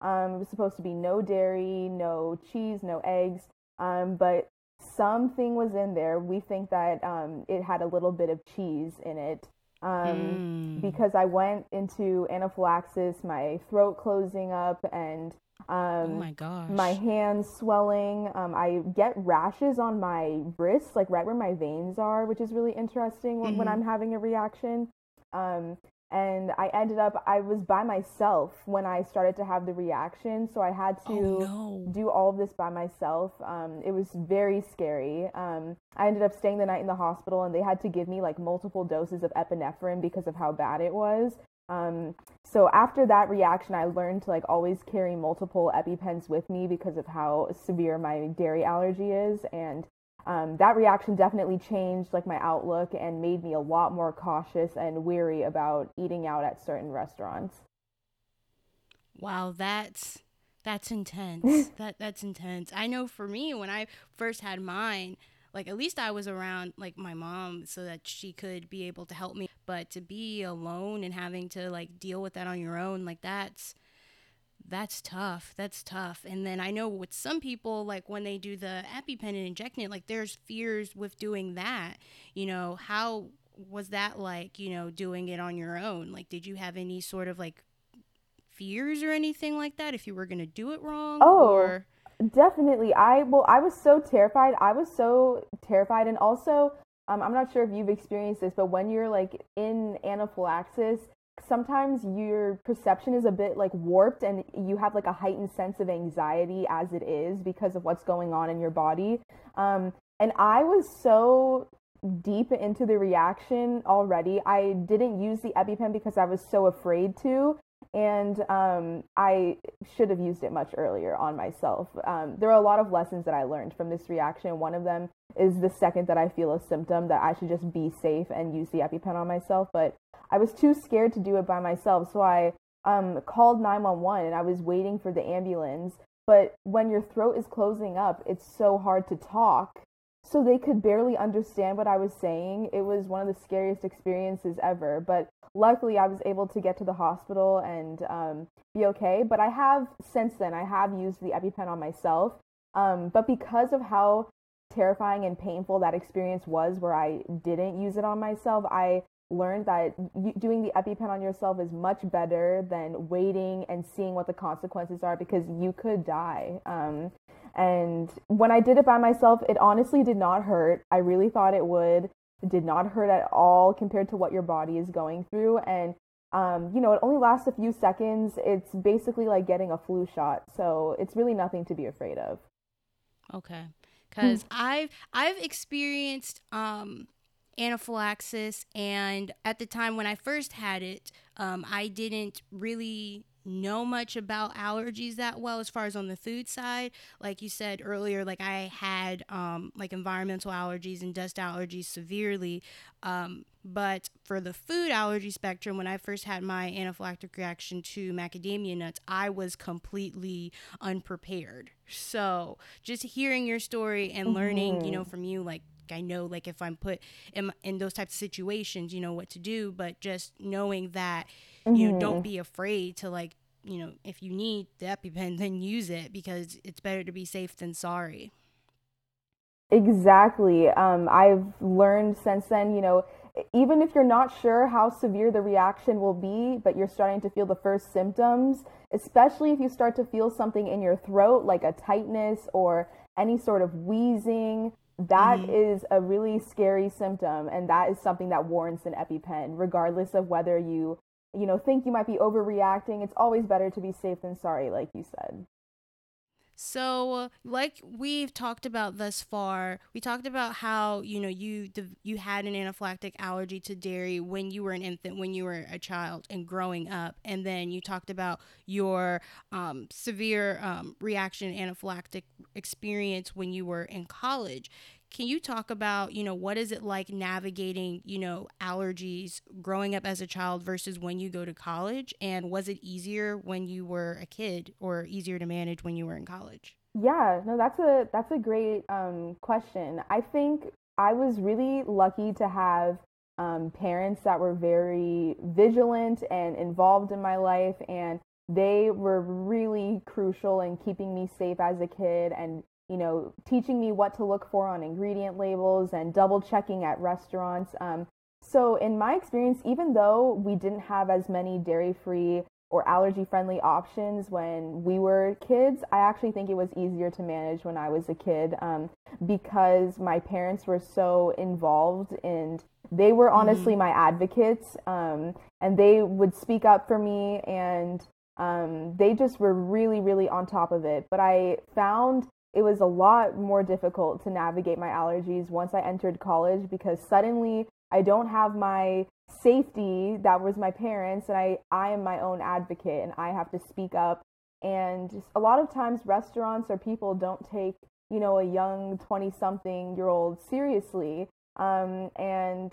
Um, it was supposed to be no dairy, no cheese, no eggs. Um, but something was in there. We think that um, it had a little bit of cheese in it. Um, mm. Because I went into anaphylaxis, my throat closing up, and um, oh my gosh, my hands swelling. Um, I get rashes on my wrists, like right where my veins are, which is really interesting mm-hmm. when I'm having a reaction. And I ended up I was by myself when I started to have the reaction, so I had to oh, no. do all of this by myself. Um, it was very scary. Um, I ended up staying the night in the hospital, and they had to give me like multiple doses of epinephrine because of how bad it was. Um, so after that reaction, I learned to like always carry multiple EpiPens with me because of how severe my dairy allergy is, and um, that reaction definitely changed like my outlook and made me a lot more cautious and weary about eating out at certain restaurants. Wow, that's that's intense. that that's intense. I know for me when I first had mine, like at least I was around like my mom so that she could be able to help me, but to be alone and having to like deal with that on your own, like that's that's tough. That's tough. And then I know with some people, like when they do the EpiPen and injecting it, like there's fears with doing that. You know, how was that like, you know, doing it on your own? Like, did you have any sort of like fears or anything like that if you were going to do it wrong? Oh, or? definitely. I, well, I was so terrified. I was so terrified. And also, um, I'm not sure if you've experienced this, but when you're like in anaphylaxis, sometimes your perception is a bit like warped and you have like a heightened sense of anxiety as it is because of what's going on in your body. Um, and I was so deep into the reaction already. I didn't use the EpiPen because I was so afraid to. And um, I should have used it much earlier on myself. Um, there are a lot of lessons that I learned from this reaction. One of them is the second that I feel a symptom that I should just be safe and use the EpiPen on myself. But I was too scared to do it by myself, so I um, called 911 and I was waiting for the ambulance. But when your throat is closing up, it's so hard to talk. So they could barely understand what I was saying. It was one of the scariest experiences ever. But luckily, I was able to get to the hospital and um, be okay. But I have, since then, I have used the EpiPen on myself. Um, but because of how terrifying and painful that experience was, where I didn't use it on myself, I learned that doing the EpiPen on yourself is much better than waiting and seeing what the consequences are because you could die. Um, and when I did it by myself, it honestly did not hurt. I really thought it would. It did not hurt at all compared to what your body is going through. And, um, you know, it only lasts a few seconds. It's basically like getting a flu shot. So it's really nothing to be afraid of. Okay. Because I've I've experienced um, anaphylaxis, and at the time when I first had it, um, I didn't really know much about allergies that well as far as on the food side like you said earlier like i had um, like environmental allergies and dust allergies severely um, but for the food allergy spectrum when i first had my anaphylactic reaction to macadamia nuts i was completely unprepared so just hearing your story and learning mm-hmm. you know mm-hmm. from you like I know like if I'm put in, in those types of situations, you know what to do, but just knowing that mm-hmm. you know don't mm-hmm. be afraid to like, you know, if you need the EpiPen then use it because it's better to be safe than sorry. Exactly. Um, I've learned since then, you know, even if you're not sure how severe the reaction will be, but you're starting to feel the first symptoms, especially if you start to feel something in your throat, like a tightness or any sort of wheezing, that mm-hmm. is a really scary symptom, and that is something that warrants an EpiPen, regardless of whether you, you know, think you might be overreacting. It's always better to be safe than sorry, like you said. So, like we've talked about thus far, we talked about how you know you you had an anaphylactic allergy to dairy when you were an infant, when you were a child, and growing up, and then you talked about your um, severe um, reaction anaphylactic experience when you were in college. Can you talk about, you know, what is it like navigating, you know, allergies growing up as a child versus when you go to college? And was it easier when you were a kid or easier to manage when you were in college? Yeah, no, that's a that's a great um, question. I think I was really lucky to have um, parents that were very vigilant and involved in my life, and they were really crucial in keeping me safe as a kid and you know, teaching me what to look for on ingredient labels and double checking at restaurants. Um, so, in my experience, even though we didn't have as many dairy free or allergy friendly options when we were kids, I actually think it was easier to manage when I was a kid um, because my parents were so involved and they were honestly mm-hmm. my advocates um, and they would speak up for me and um, they just were really, really on top of it. But I found it was a lot more difficult to navigate my allergies once I entered college because suddenly I don't have my safety that was my parents and I, I am my own advocate and I have to speak up. And a lot of times restaurants or people don't take you know a young 20 something year old seriously. Um, and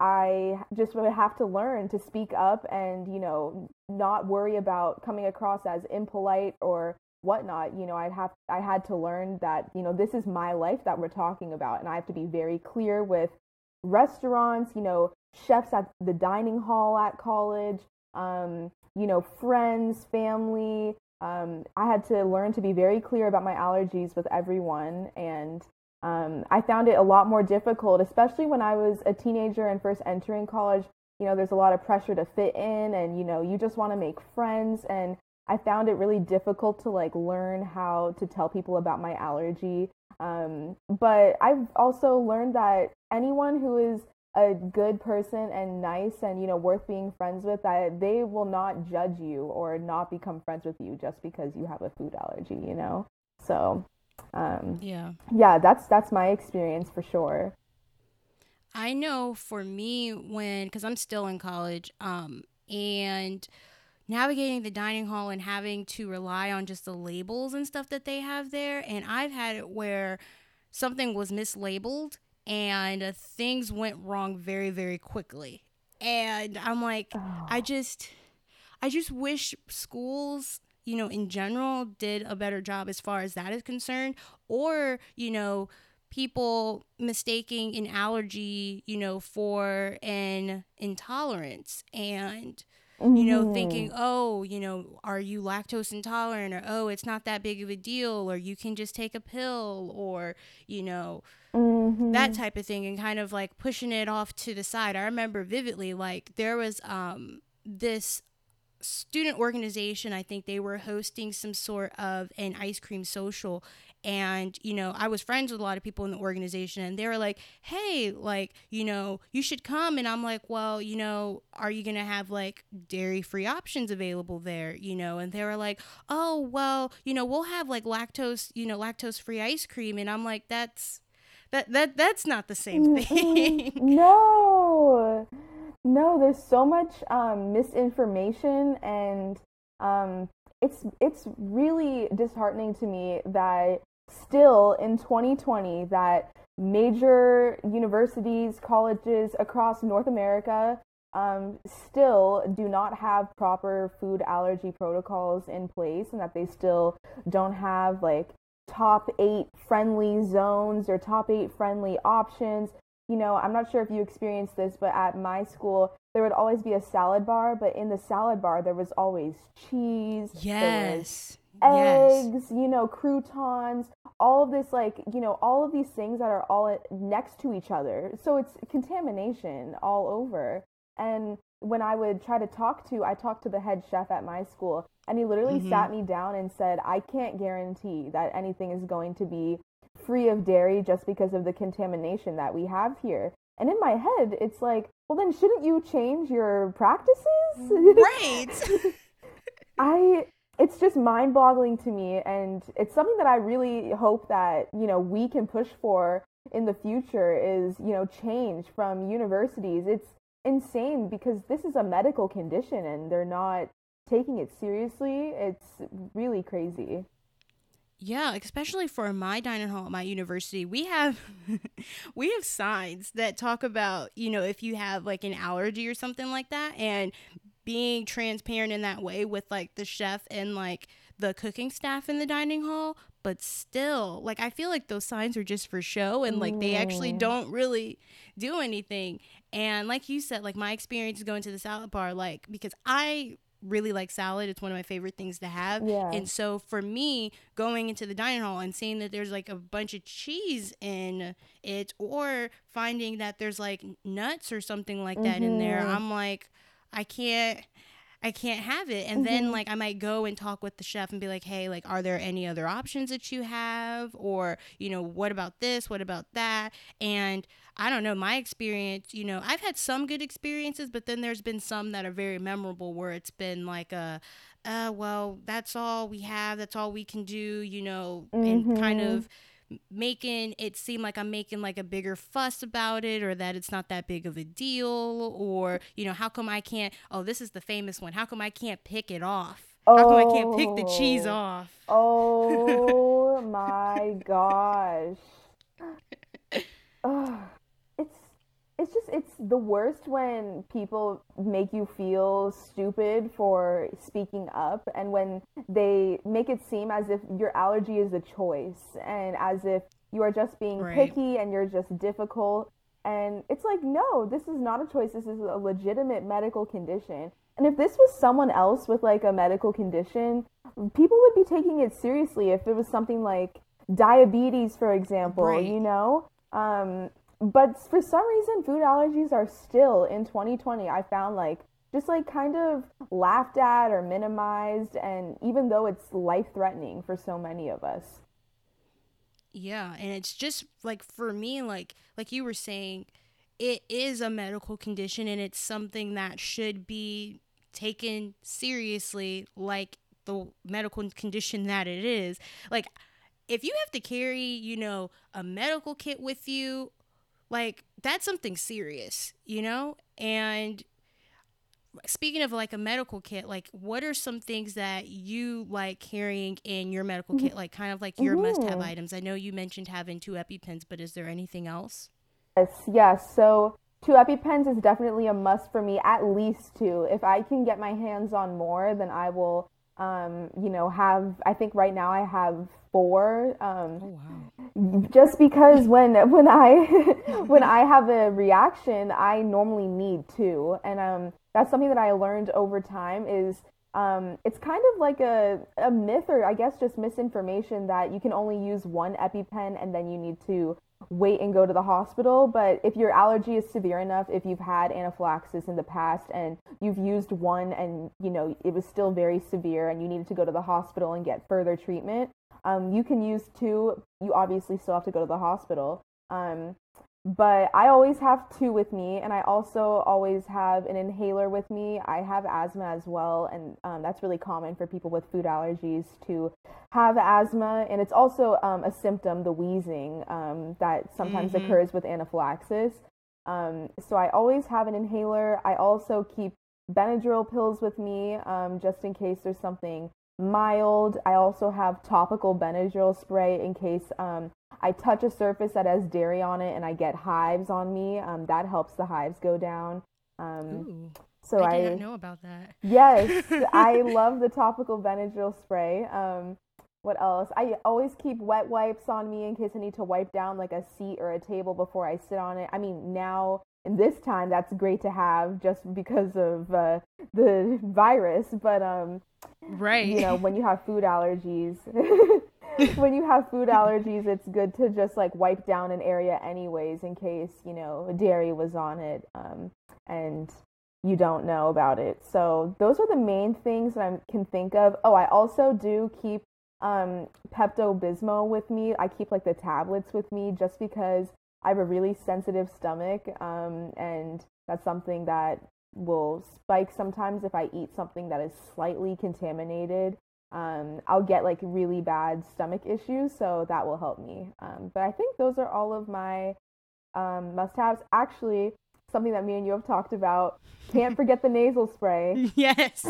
I just would have to learn to speak up and you know not worry about coming across as impolite or whatnot you know i have i had to learn that you know this is my life that we're talking about and i have to be very clear with restaurants you know chefs at the dining hall at college um, you know friends family um, i had to learn to be very clear about my allergies with everyone and um, i found it a lot more difficult especially when i was a teenager and first entering college you know there's a lot of pressure to fit in and you know you just want to make friends and I found it really difficult to like learn how to tell people about my allergy. Um, but I've also learned that anyone who is a good person and nice and you know worth being friends with that they will not judge you or not become friends with you just because you have a food allergy you know so um yeah yeah that's that's my experience for sure i know for me when because i'm still in college um and navigating the dining hall and having to rely on just the labels and stuff that they have there. And I've had it where something was mislabeled and uh, things went wrong very, very quickly. And I'm like, oh. I just, I just wish schools, you know, in general did a better job as far as that is concerned. Or, you know, people mistaking an allergy, you know, for an intolerance. And mm-hmm. you know, thinking, mm-hmm. oh, you know, are you lactose intolerant or oh, it's not that big of a deal or you can just take a pill or, you know, mm-hmm. that type of thing and kind of like pushing it off to the side. I remember vividly like there was um this student organization, I think they were hosting some sort of an ice cream social and you know i was friends with a lot of people in the organization and they were like hey like you know you should come and i'm like well you know are you gonna have like dairy free options available there? You know and they were like oh well you know we'll have like lactose you know lactose free ice cream and i'm like that's that that that's not the same thing. No. No there's so much um, misinformation and um, it's it's really disheartening to me that still in 2020 that major universities, colleges across North America um, still do not have proper food allergy protocols in place and that they still don't have like top eight friendly zones or top eight friendly options. You know, I'm not sure if you experienced this, but at my school, there would always be a salad bar, but in the salad bar, there was always cheese. Yes eggs, yes. you know, croutons, all of this, like, you know, all of these things that are all next to each other. So it's contamination all over. And when I would try to talk to, I talked to the head chef at my school, and he literally mm-hmm. sat me down and said, I can't guarantee that anything is going to be free of dairy just because of the contamination that we have here. And in my head, it's like, well, then shouldn't you change your practices? Right. I it's just mind boggling to me and it's something that I really hope that, you know, we can push for in the future is, you know, change from universities. It's insane because this is a medical condition and they're not taking it seriously. It's really crazy. Yeah, especially for my dining hall at my university, we have we have signs that talk about, you know, if you have like an allergy or something like that and being transparent in that way with like the chef and like the cooking staff in the dining hall but still like i feel like those signs are just for show and like they actually don't really do anything and like you said like my experience going to the salad bar like because i really like salad it's one of my favorite things to have yeah. and so for me going into the dining hall and seeing that there's like a bunch of cheese in it or finding that there's like nuts or something like that mm-hmm. in there mm-hmm. i'm like I can't I can't have it. And mm-hmm. then like I might go and talk with the chef and be like, "Hey, like are there any other options that you have or, you know, what about this? What about that?" And I don't know, my experience, you know, I've had some good experiences, but then there's been some that are very memorable where it's been like a uh well, that's all we have, that's all we can do, you know, mm-hmm. and kind mm-hmm. of making it seem like I'm making like a bigger fuss about it or that it's not that big of a deal or you know how come I can't oh this is the famous one. How come I can't pick it off? How come I can't pick the cheese oh. off? Oh my gosh it's just it's the worst when people make you feel stupid for speaking up and when they make it seem as if your allergy is a choice and as if you are just being right. picky and you're just difficult and it's like no this is not a choice this is a legitimate medical condition and if this was someone else with like a medical condition people would be taking it seriously if it was something like diabetes for example right. you know um, but for some reason food allergies are still in 2020 i found like just like kind of laughed at or minimized and even though it's life threatening for so many of us. Yeah and it's just like for me like like you were saying it is a medical condition and it's something that should be taken seriously like the medical condition that it is. Like if you have to carry you know a medical kit with you like that's something serious, you know? And speaking of like a medical kit, like what are some things that you like carrying in your medical kit, like kind of like your mm-hmm. must have items? I know you mentioned having two EpiPens, but is there anything else? Yes, yes. So two EpiPens is definitely a must for me, at least two. If I can get my hands on more, then I will um, you know, have I think right now I have four. Um, oh, wow. Just because when when I when I have a reaction, I normally need two, and um, that's something that I learned over time is um, it's kind of like a, a myth or I guess just misinformation that you can only use one EpiPen and then you need to wait and go to the hospital. But if your allergy is severe enough, if you've had anaphylaxis in the past and you've used one and you know it was still very severe and you needed to go to the hospital and get further treatment, um, you can use two. You obviously still have to go to the hospital. Um, but I always have two with me, and I also always have an inhaler with me. I have asthma as well, and um, that's really common for people with food allergies to have asthma, and it's also um, a symptom, the wheezing, um, that sometimes mm-hmm. occurs with anaphylaxis. Um, so I always have an inhaler. I also keep Benadryl pills with me um, just in case there's something mild. I also have topical Benadryl spray in case um, I touch a surface that has dairy on it and I get hives on me. Um, that helps the hives go down. Um, Ooh, so I didn't know about that. Yes, I love the topical Benadryl spray. Um, what else? I always keep wet wipes on me in case I need to wipe down like a seat or a table before I sit on it. I mean, now in this time, that's great to have just because of uh, the virus. But um, right, you know, when you have food allergies. when you have food allergies, it's good to just like wipe down an area anyways in case, you know, dairy was on it um, and you don't know about it. So those are the main things that I can think of. Oh, I also do keep um, Pepto Bismol with me. I keep like the tablets with me just because I have a really sensitive stomach um, and that's something that will spike sometimes if I eat something that is slightly contaminated um, I'll get like really bad stomach issues, so that will help me. Um, but I think those are all of my um, must haves. Actually, something that me and you have talked about. Can't forget the nasal spray. Yes.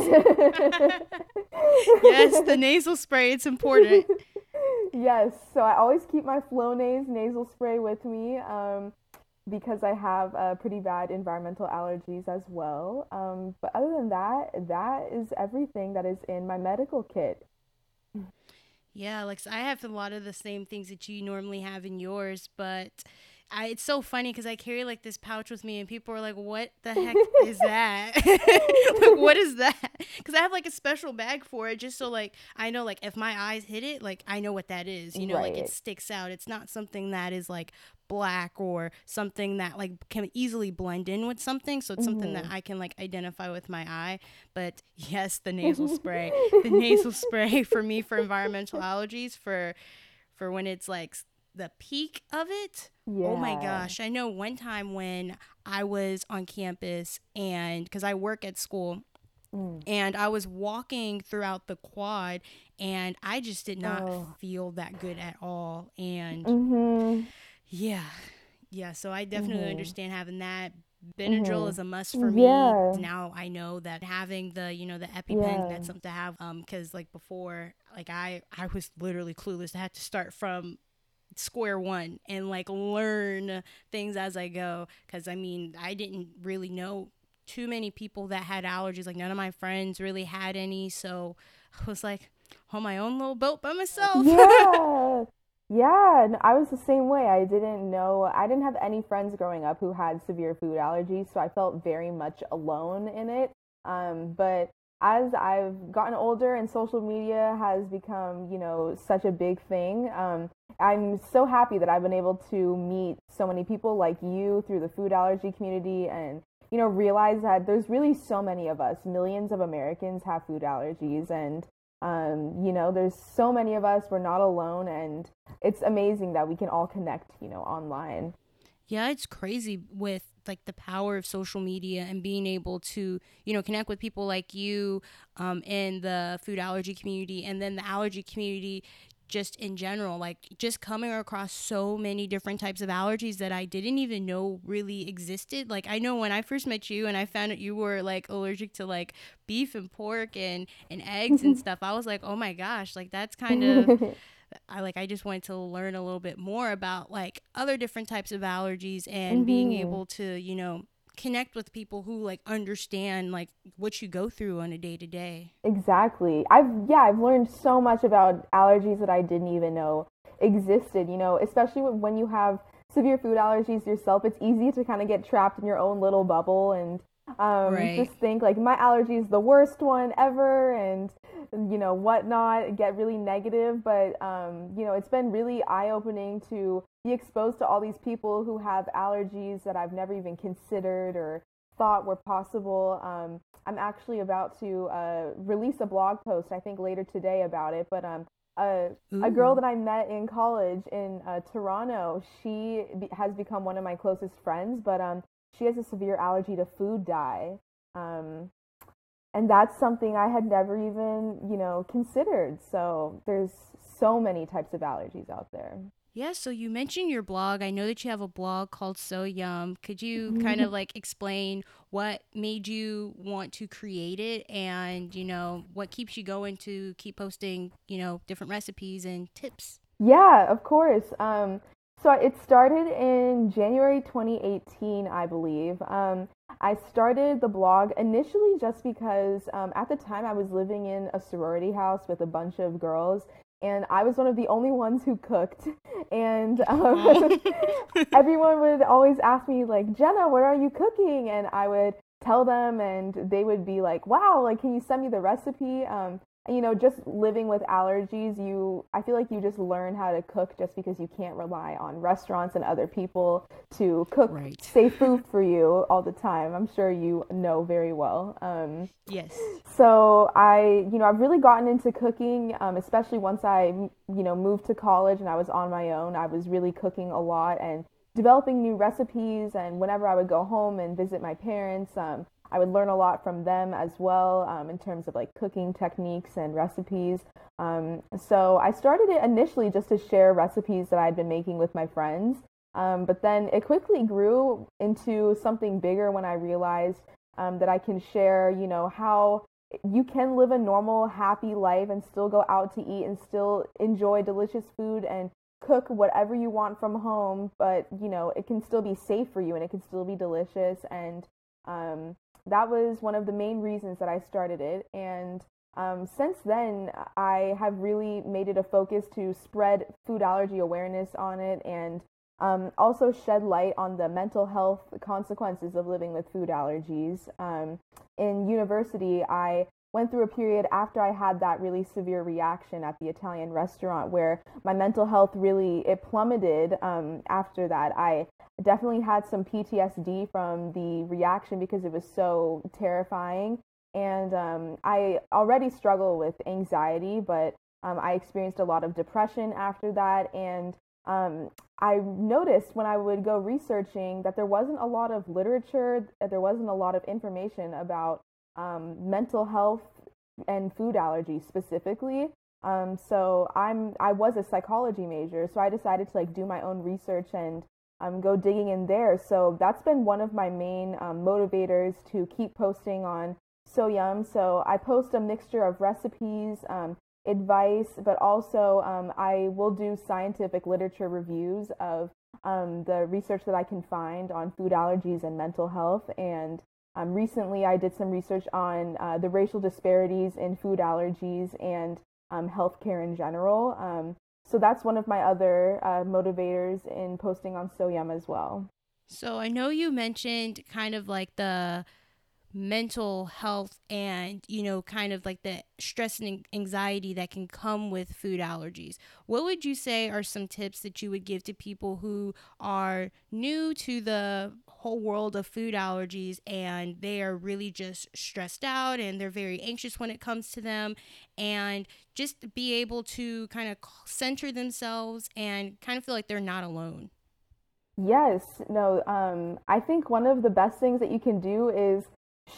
yes, the nasal spray. It's important. yes. So I always keep my Flonase nasal spray with me. Um, because I have uh, pretty bad environmental allergies as well. Um, but other than that, that is everything that is in my medical kit. Yeah, like I have a lot of the same things that you normally have in yours, but I, it's so funny because I carry like this pouch with me, and people are like, "What the heck is that? like, what is that?" Because I have like a special bag for it, just so like I know like if my eyes hit it, like I know what that is. You know, right. like it sticks out. It's not something that is like black or something that like can easily blend in with something. So it's mm-hmm. something that mm-hmm. I can like identify with my eye. But yes, the nasal spray, the nasal spray for me for environmental allergies for for when it's like the peak of it. Yeah. Oh my gosh. I know one time when I was on campus and because I work at school mm. and I was walking throughout the quad and I just did not oh. feel that good at all. And mm-hmm. yeah. Yeah. So I definitely mm-hmm. understand having that. Benadryl mm-hmm. is a must for me. Yeah. Now I know that having the, you know, the EpiPen, yeah. that's something to have. Um, cause like before, like I, I was literally clueless. I had to start from square one and like learn things as I go. Cause I mean, I didn't really know too many people that had allergies. Like none of my friends really had any. So I was like on my own little boat by myself. Yeah. yeah. I was the same way. I didn't know, I didn't have any friends growing up who had severe food allergies. So I felt very much alone in it. Um, but as I've gotten older and social media has become, you know, such a big thing, um, I'm so happy that I've been able to meet so many people like you through the food allergy community and, you know, realize that there's really so many of us. Millions of Americans have food allergies and, um, you know, there's so many of us. We're not alone. And it's amazing that we can all connect, you know, online. Yeah, it's crazy with like the power of social media and being able to you know connect with people like you um, in the food allergy community and then the allergy community just in general like just coming across so many different types of allergies that I didn't even know really existed. Like I know when I first met you and I found out you were like allergic to like beef and pork and and eggs and stuff I was like oh my gosh like that's kind of I like I just wanted to learn a little bit more about like other different types of allergies and mm-hmm. being able to, you know, connect with people who like understand like what you go through on a day to day. Exactly. I've yeah, I've learned so much about allergies that I didn't even know existed, you know, especially when you have severe food allergies yourself, it's easy to kind of get trapped in your own little bubble and um, right. just think like my allergy is the worst one ever, and you know whatnot, get really negative. But um, you know, it's been really eye opening to be exposed to all these people who have allergies that I've never even considered or thought were possible. Um, I'm actually about to uh, release a blog post, I think later today about it. But um, a, a girl that I met in college in uh, Toronto, she be- has become one of my closest friends. But um, she has a severe allergy to food dye. Um, and that's something I had never even, you know, considered. So there's so many types of allergies out there. Yeah, so you mentioned your blog. I know that you have a blog called So Yum. Could you kind of like explain what made you want to create it and, you know, what keeps you going to keep posting, you know, different recipes and tips? Yeah, of course. Um, so it started in January 2018, I believe. Um, I started the blog initially just because um, at the time I was living in a sorority house with a bunch of girls, and I was one of the only ones who cooked. And um, everyone would always ask me, like, Jenna, what are you cooking? And I would tell them, and they would be like, wow, like, can you send me the recipe? Um, you know, just living with allergies, you I feel like you just learn how to cook just because you can't rely on restaurants and other people to cook right. safe food for you all the time. I'm sure you know very well. Um, yes. So I, you know, I've really gotten into cooking, um, especially once I, you know, moved to college and I was on my own. I was really cooking a lot and developing new recipes. And whenever I would go home and visit my parents, um, I would learn a lot from them as well um, in terms of like cooking techniques and recipes. Um, so I started it initially just to share recipes that I'd been making with my friends. Um, but then it quickly grew into something bigger when I realized um, that I can share, you know, how you can live a normal, happy life and still go out to eat and still enjoy delicious food and cook whatever you want from home, but you know, it can still be safe for you and it can still be delicious. And um, that was one of the main reasons that I started it. And um, since then, I have really made it a focus to spread food allergy awareness on it and um, also shed light on the mental health consequences of living with food allergies. Um, in university, I went through a period after I had that really severe reaction at the Italian restaurant where my mental health really it plummeted um, after that. I definitely had some PTSD from the reaction because it was so terrifying. And um, I already struggle with anxiety, but um, I experienced a lot of depression after that. And um, I noticed when I would go researching that there wasn't a lot of literature, there wasn't a lot of information about um, mental health and food allergies specifically. Um, so I'm I was a psychology major, so I decided to like do my own research and um, go digging in there. So that's been one of my main um, motivators to keep posting on So Yum. So I post a mixture of recipes, um, advice, but also um, I will do scientific literature reviews of um, the research that I can find on food allergies and mental health. And um, recently, I did some research on uh, the racial disparities in food allergies and um, healthcare in general. Um, so that's one of my other uh, motivators in posting on So Yum as well. So I know you mentioned kind of like the mental health and you know kind of like the stress and anxiety that can come with food allergies what would you say are some tips that you would give to people who are new to the whole world of food allergies and they are really just stressed out and they're very anxious when it comes to them. And just be able to kind of center themselves and kind of feel like they're not alone. Yes. No um, i think one of the best things that you can do is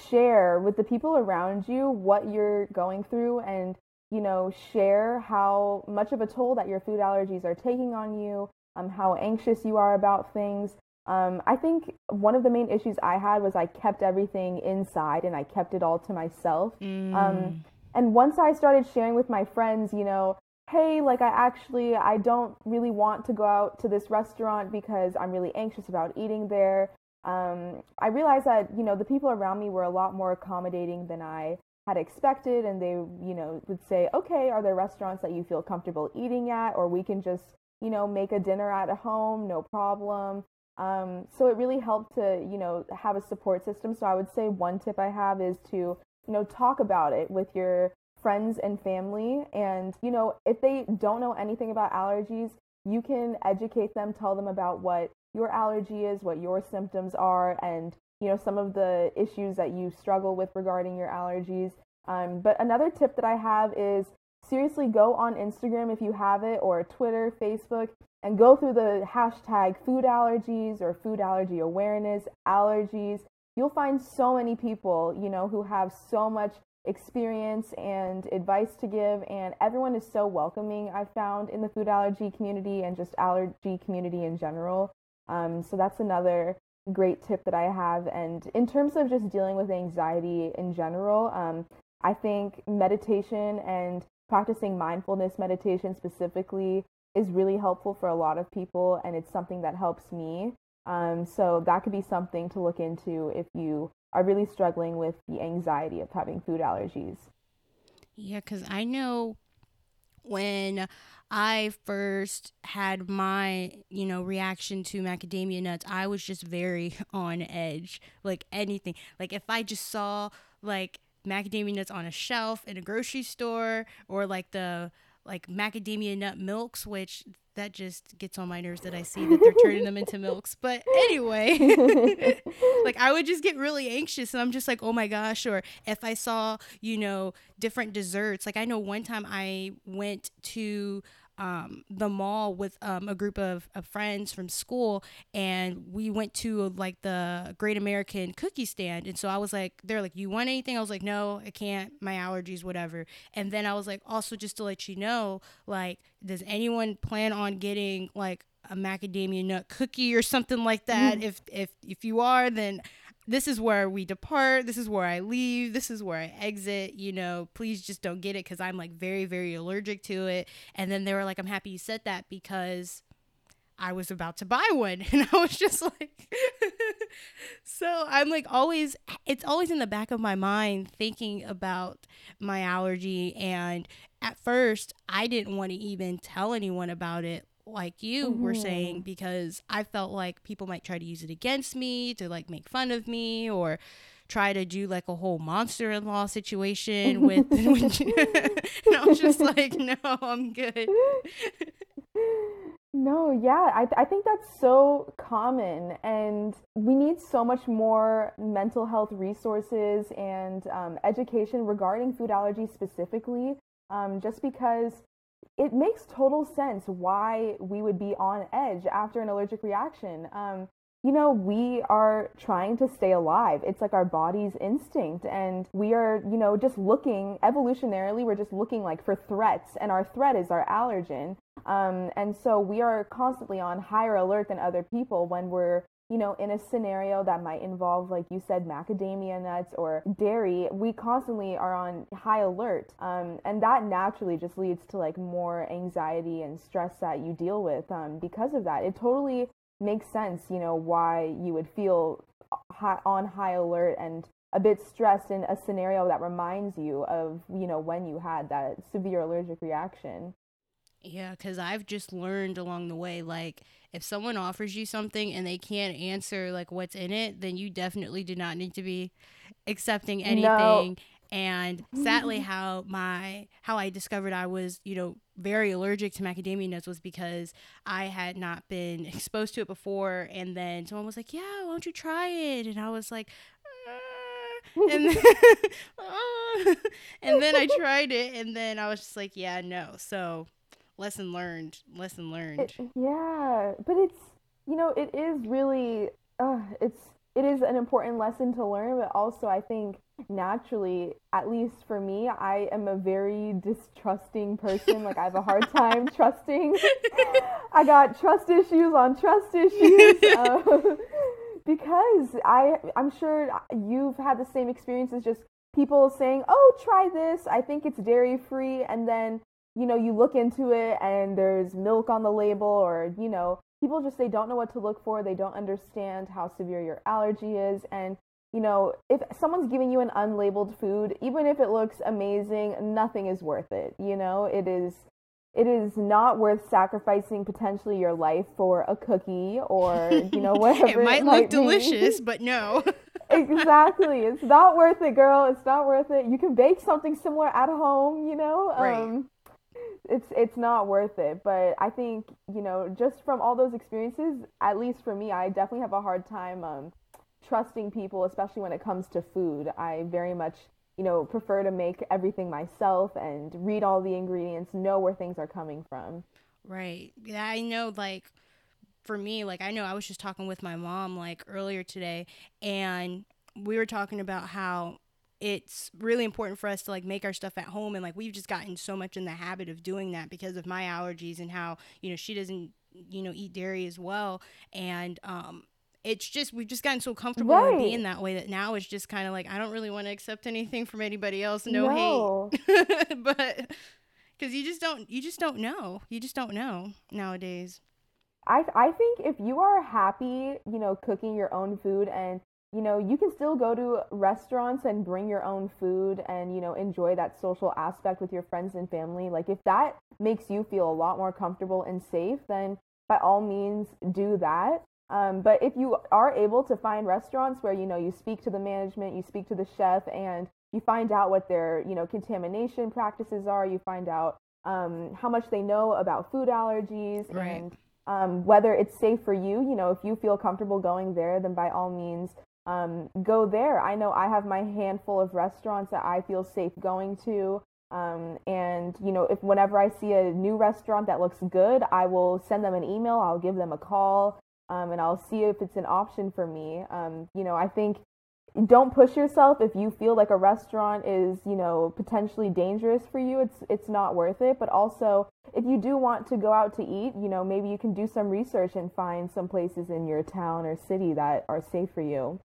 share with the people around you what you're going through and you know share how much of a toll that your food allergies are taking on you um, how anxious you are about things um, i think one of the main issues i had was i kept everything inside and i kept it all to myself um, mm. um, and once i started sharing with my friends you know hey like i actually i don't really want to go out to this restaurant because i'm really anxious about eating there um, I realized that you know the people around me were a lot more accommodating than I had expected, and they you know would say, okay, are there restaurants that you feel comfortable eating at, or we can just you know make a dinner at home, no problem. Um, so it really helped to, you know, have a support system. So I would say one tip I have is to, you know, talk about it with your friends and family. And, you know, if they don't know anything about allergies, you can educate them, tell them about what your allergy is, what your symptoms are, and, you know, some of the issues that you struggle with regarding your allergies. Um, but another tip that I have is seriously go on Instagram if you have it, or Twitter, Facebook, and go through the hashtag food allergies or food allergy awareness, allergies. You'll find so many people, you know, who have so much experience and advice to give and everyone is so welcoming i've found in the food allergy community and just allergy community in general um, so that's another great tip that i have and in terms of just dealing with anxiety in general um, i think meditation and practicing mindfulness meditation specifically is really helpful for a lot of people and it's something that helps me um, so that could be something to look into if you are really struggling with the anxiety of having food allergies. Yeah, because I know when I first had my, you know, reaction to macadamia nuts, I was just very on edge. Like anything. Like if I just saw like macadamia nuts on a shelf in a grocery store or like the like macadamia nut milks, which that just gets on my nerves that I see that they're turning them into milks. But anyway, like I would just get really anxious and I'm just like, oh my gosh. Or if I saw, you know, different desserts, like I know one time I went to um, the mall with um, a group of, of friends from school and we went to like the great american cookie stand and so i was like they're like you want anything? I was like no i can't. My allergies whatever. And then i was like also just to let you know like does anyone plan on getting like a macadamia nut cookie or something like that? Mm. if if if you are then this is where we depart this is where i leave this is where i exit you know please just don't get it because i'm like very very allergic to it. And then they were like i'm happy you said that because i was about to buy one. And i was just like so i'm like always it's always in the back of my mind thinking about my allergy. And at first i didn't want to even tell anyone about it like you mm-hmm. were saying mm-hmm. because I felt like people might try to use it against me to like make fun of me or try to do like a whole monster-in-law situation with, and I was just like no I'm good no yeah I, I think that's so common and we need so much more mental health resources and um, education regarding food allergies specifically um, just because it makes total sense why we would be on edge after an allergic reaction. Um, you know, we are trying to stay alive. It's like our body's instinct. And we are, you know, just looking evolutionarily, we're just looking like for threats. And our threat is our allergen. Um, and so we are constantly on higher alert than other people when we're you know, in a scenario that might involve, like you said, macadamia nuts or dairy, we constantly are on high alert. Um, and that naturally just leads to like more anxiety and stress that you deal with um, because of that. It totally makes sense, you know, why you would feel high, on high alert and a bit stressed in a scenario that reminds you of, you know, when you had that severe allergic reaction. Yeah, because I've just learned along the way, like, if someone offers you something and they can't answer, like, what's in it, then you definitely do not need to be accepting anything. No. And sadly, how my how I discovered I was, you know, very allergic to macadamia nuts was because I had not been exposed to it before, and then someone was like, "Yeah, why don't you try it?" And I was like, uh, and then, uh, and then I tried it, and then I was just like, "Yeah, no." So lesson learned lesson learned. it, yeah but it's you know it is really uh, it's it is an important lesson to learn but also i think naturally at least for me i am a very distrusting person. Like i have a hard time trusting. I got trust issues on trust issues uh, because i i'm sure you've had the same experiences just people saying oh try this. I think it's dairy free and then you know, you look into it and there's milk on the label, or, you know, people just they don't know what to look for. They don't understand how severe your allergy is. And, you know, if someone's giving you an unlabeled food, even if it looks amazing, nothing is worth it. You know, it is it is not worth sacrificing potentially your life for a cookie or you know whatever. it might, it might look be. delicious, but no. exactly, it's not worth it, girl. It's not worth it. You can bake something similar at home, you know. Right. Um, it's it's not worth it. But I think you know just from all those experiences, at least for me, I definitely have a hard time um, trusting people, especially when it comes to food. I very much you know, prefer to make everything myself and read all the ingredients, know where things are coming from. Right. Yeah, I know like for me, like I know I was just talking with my mom like earlier today and we were talking about how it's really important for us to like make our stuff at home and like we've just gotten so much in the habit of doing that because of my allergies and how, you know, she doesn't, you know, eat dairy as well and um it's just we've just gotten so comfortable right. being that way that now it's just kind of like I don't really want to accept anything from anybody else. No, no. hate, but because you just don't you just don't know you just don't know nowadays. I I think if you are happy, you know, cooking your own food and you know, you can still go to restaurants and bring your own food and, you know, enjoy that social aspect with your friends and family. Like, if that makes you feel a lot more comfortable and safe, then by all means do that. Um, but if you are able to find restaurants where you know you speak to the management, you speak to the chef, and you find out what their you know contamination practices are, you find out um, how much they know about food allergies right. and um, whether it's safe for you. You know, if you feel comfortable going there, then by all means um, go there. I know I have my handful of restaurants that I feel safe going to. Um, and you know, if whenever I see a new restaurant that looks good, I will send them an email. I'll give them a call um, and I'll see if it's an option for me. Um, you know, I think don't push yourself if you feel like a restaurant is you know potentially dangerous for you it's it's not worth it but also if you do want to go out to eat you know maybe you can do some research and find some places in your town or city that are safe for you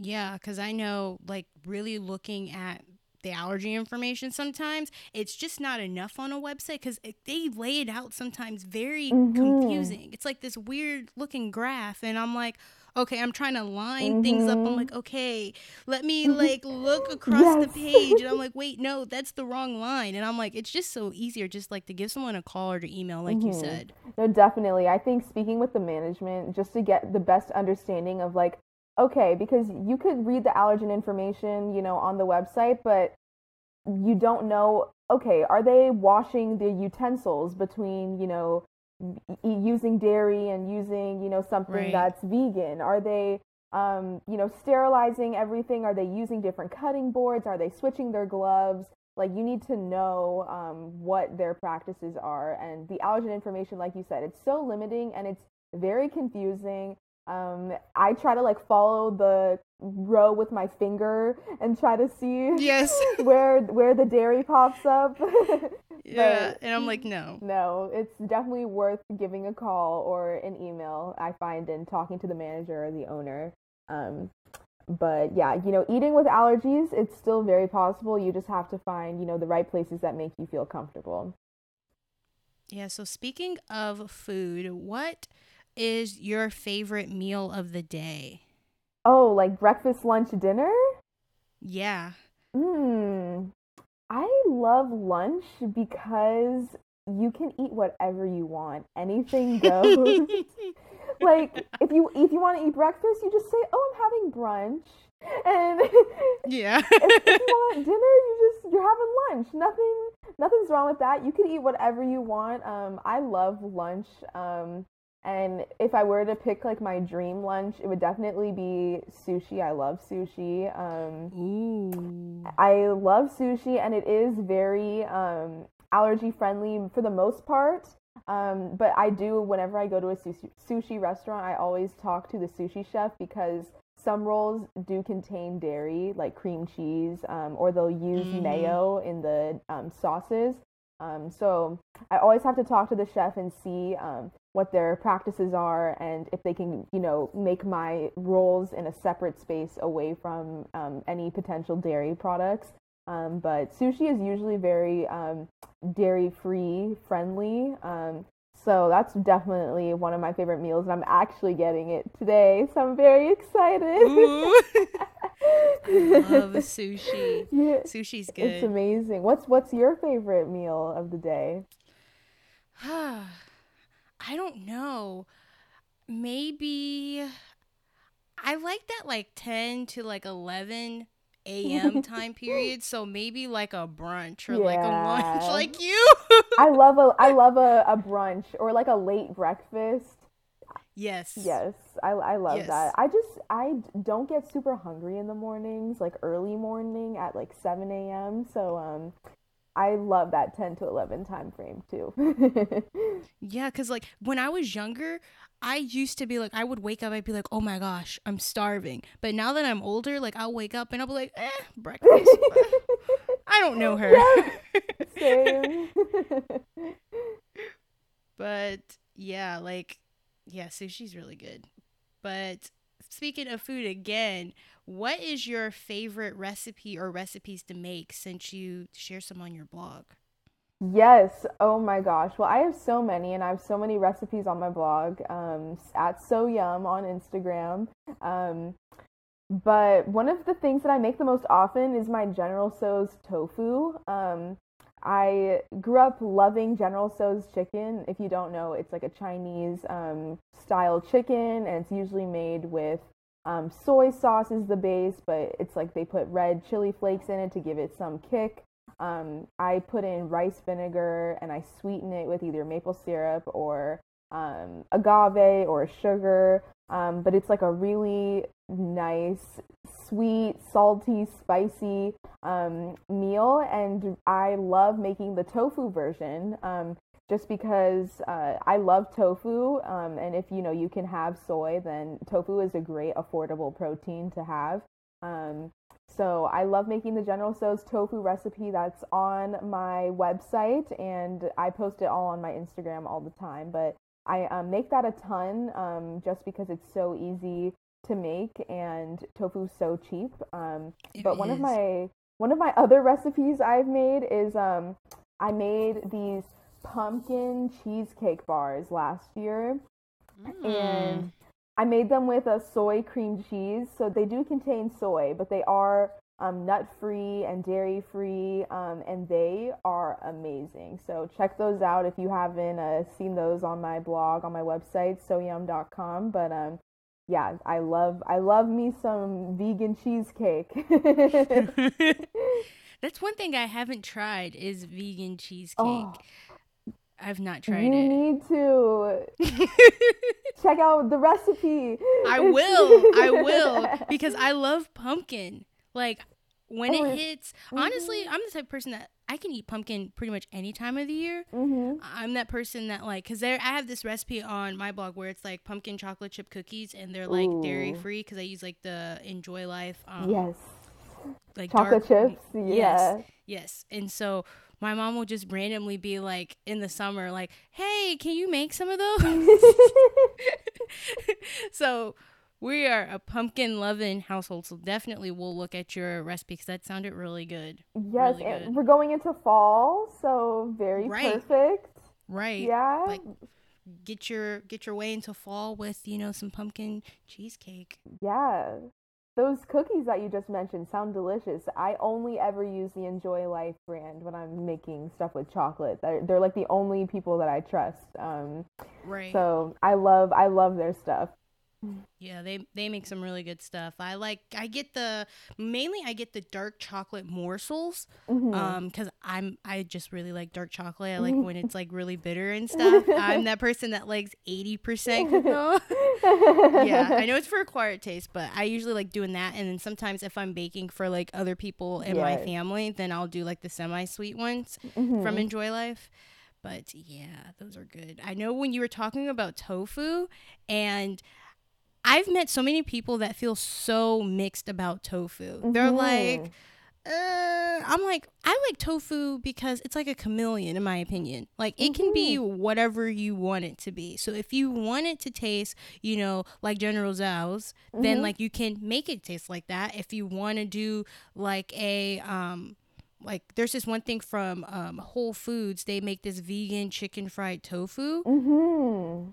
yeah because i know like really looking at the allergy information sometimes it's just not enough on a website because they lay it out sometimes very mm-hmm. confusing it's like this weird looking graph and i'm like okay i'm trying to line mm-hmm. things up i'm mm-hmm. like okay let me like look across yes. the page and i'm like wait no that's the wrong line and i'm like it's just so easier just like to give someone a call or to email like mm-hmm. you said no definitely i think speaking with the management just to get the best understanding of like okay because you could read the allergen information you know on the website but you don't know okay are they washing the utensils between you know using dairy and using you know something right. that's vegan? Are they um, you know sterilizing everything? Are they using different cutting boards? Are they switching their gloves? Like you need to know um, what their practices are and the allergen information like you said it's so limiting and it's very confusing um, I try to like follow the row with my finger and try to see yes where where the dairy pops up. yeah, and I'm like, no, no, it's definitely worth giving a call or an email. I find in talking to the manager or the owner. Um, but yeah, you know, eating with allergies, it's still very possible. You just have to find, you know, the right places that make you feel comfortable. Yeah. So speaking of food, what is your favorite meal of the day? Oh, like breakfast, lunch, dinner? Yeah. Hmm. I love lunch because you can eat whatever you want. Anything goes. like if you if you want to eat breakfast, you just say, "Oh, I'm having brunch." And yeah, if, if, you want dinner, you just you're having lunch. Nothing nothing's wrong with that. You can eat whatever you want. Um, I love lunch. Um, and if I were to pick like my dream lunch, it would definitely be sushi. I love sushi. Um, Ooh. I love sushi, and it is very um, allergy friendly for the most part. Um, but I do, whenever I go to a sushi, sushi restaurant, I always talk to the sushi chef because some rolls do contain dairy, like cream cheese, um, or they'll use mm. mayo in the um, sauces. Um, so I always have to talk to the chef and see um, what their practices are and if they can, you know, make my rolls in a separate space away from um, any potential dairy products. Um, but sushi is usually very um, dairy free friendly. Um, so that's definitely one of my favorite meals, and I'm actually getting it today. So I'm very excited. love sushi. Yeah, Sushi's good. It's amazing. What's what's your favorite meal of the day? I don't know. Maybe I like that like 10 to like 11 a.m. time period. So maybe like a brunch or yeah. like a lunch like you. I love a I love a, a brunch or like a late breakfast. Yes. Yes. I, I love yes. that. I just I don't get super hungry in the mornings, like early morning at like 7 a.m. So um I love that 10 to 11 time frame too. yeah, cuz like when I was younger, I used to be like I would wake up I'd be like, "Oh my gosh, I'm starving." But now that I'm older, like I'll wake up and I'll be like, "Eh, breakfast." I don't know her. Same. but yeah, like yeah, sushi's really good. But speaking of food again, what is your favorite recipe or recipes to make since you share some on your blog? Yes. Oh my gosh. Well, I have so many, and I have so many recipes on my blog um, at So Yum on Instagram. Um, but one of the things that I make the most often is my General So's tofu. Um, I grew up loving General Tso's chicken. If you don't know, it's like a Chinese um, style chicken, and it's usually made with um, soy sauce is the base, but it's like they put red chili flakes in it to give it some kick. Um, I put in rice vinegar and I sweeten it with either maple syrup or um, agave or sugar. Um, but it's like a really nice, sweet, salty, spicy um, meal. And I love making the tofu version um, just because uh, I love tofu. Um, and if you know you can have soy, then tofu is a great affordable protein to have. Um, so I love making the General Tso's tofu recipe that's on my website, and I post it all on my Instagram all the time. But I um, make that a ton um, just because it's so easy to make, and tofu's so cheap. Um, but one is. of my one of my other recipes I've made is um, I made these pumpkin cheesecake bars last year, mm. and I made them with a soy cream cheese. So they do contain soy, but they are um, nut free and dairy free, um, and they are amazing. So check those out if you haven't uh, seen those on my blog on my website soyum.com. But um, yeah, I love I love me some vegan cheesecake. That's one thing I haven't tried is vegan cheesecake. Oh, I've not tried you it. You need to check out the recipe. I will. I will because I love pumpkin. Like when oh, it hits, mm-hmm. honestly, I'm the type of person that I can eat pumpkin pretty much any time of the year. Mm-hmm. I'm that person that like because there I have this recipe on my blog where it's like pumpkin chocolate chip cookies and they're like dairy free because I use like the Enjoy Life. Um, yes. Like chocolate dark, chips. Yeah. Yes. Yes. And so my mom will just randomly be like in the summer, like, hey, can you make some of those? so we are a pumpkin loving household, so definitely we'll look at your recipe because that sounded really good. Yes, really good. we're going into fall, so very right. perfect. Right. Yeah. Like get your get your way into fall with you know some pumpkin cheesecake. Yeah. Those cookies that you just mentioned sound delicious. I only ever use the Enjoy Life brand when I'm making stuff with chocolate. They're, they're like the only people that I trust. Um, right. So I love I love their stuff. Yeah, they they make some really good stuff. I like I get the mainly I get the dark chocolate morsels mm-hmm. um cuz I'm I just really like dark chocolate. I like when it's like really bitter and stuff. I'm that person that likes 80% cacao. yeah, I know it's for a acquired taste, but I usually like doing that and then sometimes if I'm baking for like other people in yes. my family, then I'll do like the semi-sweet ones mm-hmm. from Enjoy Life. But yeah, those are good. I know when you were talking about tofu and I've met so many people that feel so mixed about tofu. Mm-hmm. They're like, uh, I'm like, I like tofu because it's like a chameleon, in my opinion. Like, it mm-hmm. can be mm-hmm. whatever you want it to be. So, if you want it to taste, you know, like General Tso's, mm-hmm. then like you can make it taste like that. If you want to do like a, um, like there's this one thing from um, Whole Foods. They make this vegan chicken fried tofu. Mm-hmm.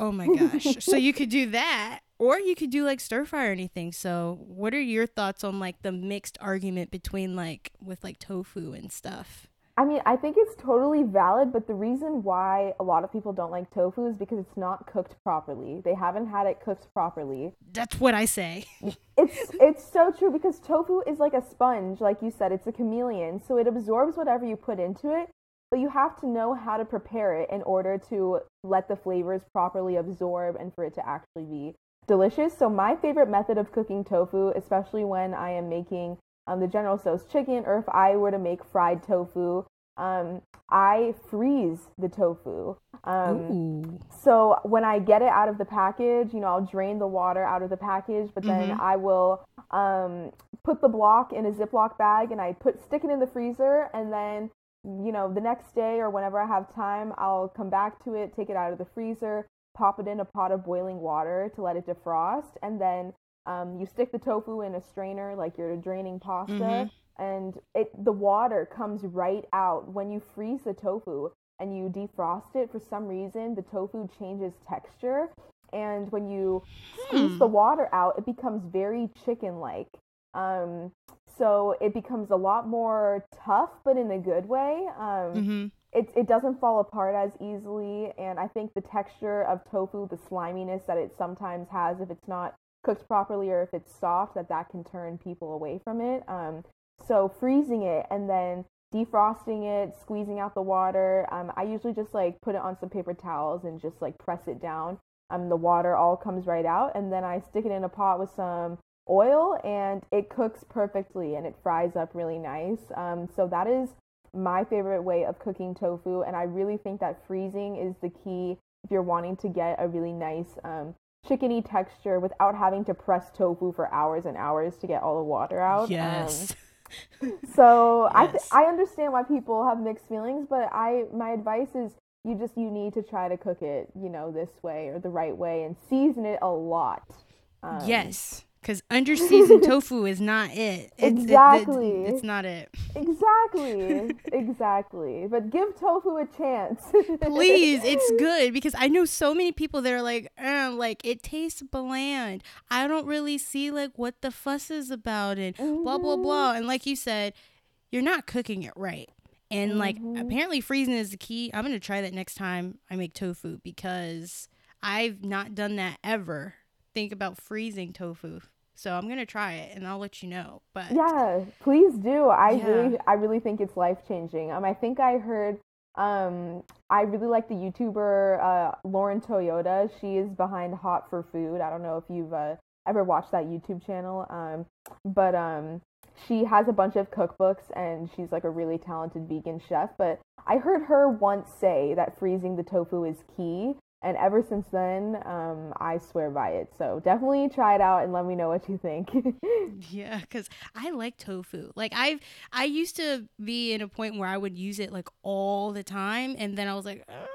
Oh my gosh. so you could do that or you could do like stir fry or anything. So what are your thoughts on like the mixed argument between like with like tofu and stuff? I mean, I think it's totally valid, but the reason why a lot of people don't like tofu is because it's not cooked properly. They haven't had it cooked properly. That's what I say. it's it's so true because tofu is like a sponge, like you said, it's a chameleon, so it absorbs whatever you put into it, but you have to know how to prepare it in order to let the flavors properly absorb and for it to actually be delicious. So my favorite method of cooking tofu, especially when I am making um, the General Tso's chicken, or if I were to make fried tofu, um, I freeze the tofu. Um, so when I get it out of the package, you know, I'll drain the water out of the package, but then mm-hmm. I will um, put the block in a Ziploc bag and I put stick it in the freezer, and then you know the next day or whenever I have time, I'll come back to it, take it out of the freezer, pop it in a pot of boiling water to let it defrost, and then um, you stick the tofu in a strainer like you're draining pasta, mm-hmm. and it the water comes right out when you freeze the tofu and you defrost it. For some reason, the tofu changes texture, and when you squeeze the hmm. water out, it becomes very chicken-like. Um, so it becomes a lot more tough, but in a good way. Um, mm-hmm. it, it doesn't fall apart as easily and i think the texture of tofu the sliminess that it sometimes has if it's not cooked properly or if it's soft that that can turn people away from it. Um, so freezing it and then defrosting it squeezing out the water um, i usually just like put it on some paper towels and just like press it down. Um, the water all comes right out and then i stick it in a pot with some oil and it cooks perfectly and it fries up really nice um, so that is my favorite way of cooking tofu and i really think that freezing is the key if you're wanting to get a really nice um, chickeny texture without having to press tofu for hours and hours to get all the water out. Um, yes. Um, so yes. I th- I understand why people have mixed feelings, but I my advice is you just you need to try to cook it, you know, this way or the right way and season it a lot. Um, yes. Because under seasoned tofu is not it. It's, exactly. It, it, it's not it. Exactly. exactly. But give tofu a chance. Please, it's good because I know so many people that are like, eh, like it tastes bland. I don't really see like what the fuss is about it. Mm-hmm. Blah blah blah. And like you said, you're not cooking it right. And like mm-hmm. apparently freezing is the key. I'm gonna try that next time I make tofu because I've not done that ever think about freezing tofu. So I'm gonna try it and I'll let you know. But yeah, please do. I yeah. really, I really think it's life changing. Um, I think I heard. Um, I really like the YouTuber uh, Lauren Toyota. She is behind Hot for Food. I don't know if you've uh, ever watched that YouTube channel. Um, but um, she has a bunch of cookbooks and she's like a really talented vegan chef. But I heard her once say that freezing the tofu is key and ever since then um, i swear by it so definitely try it out and let me know what you think yeah because i like tofu like i've i used to be in a point where i would use it like all the time and then i was like oh,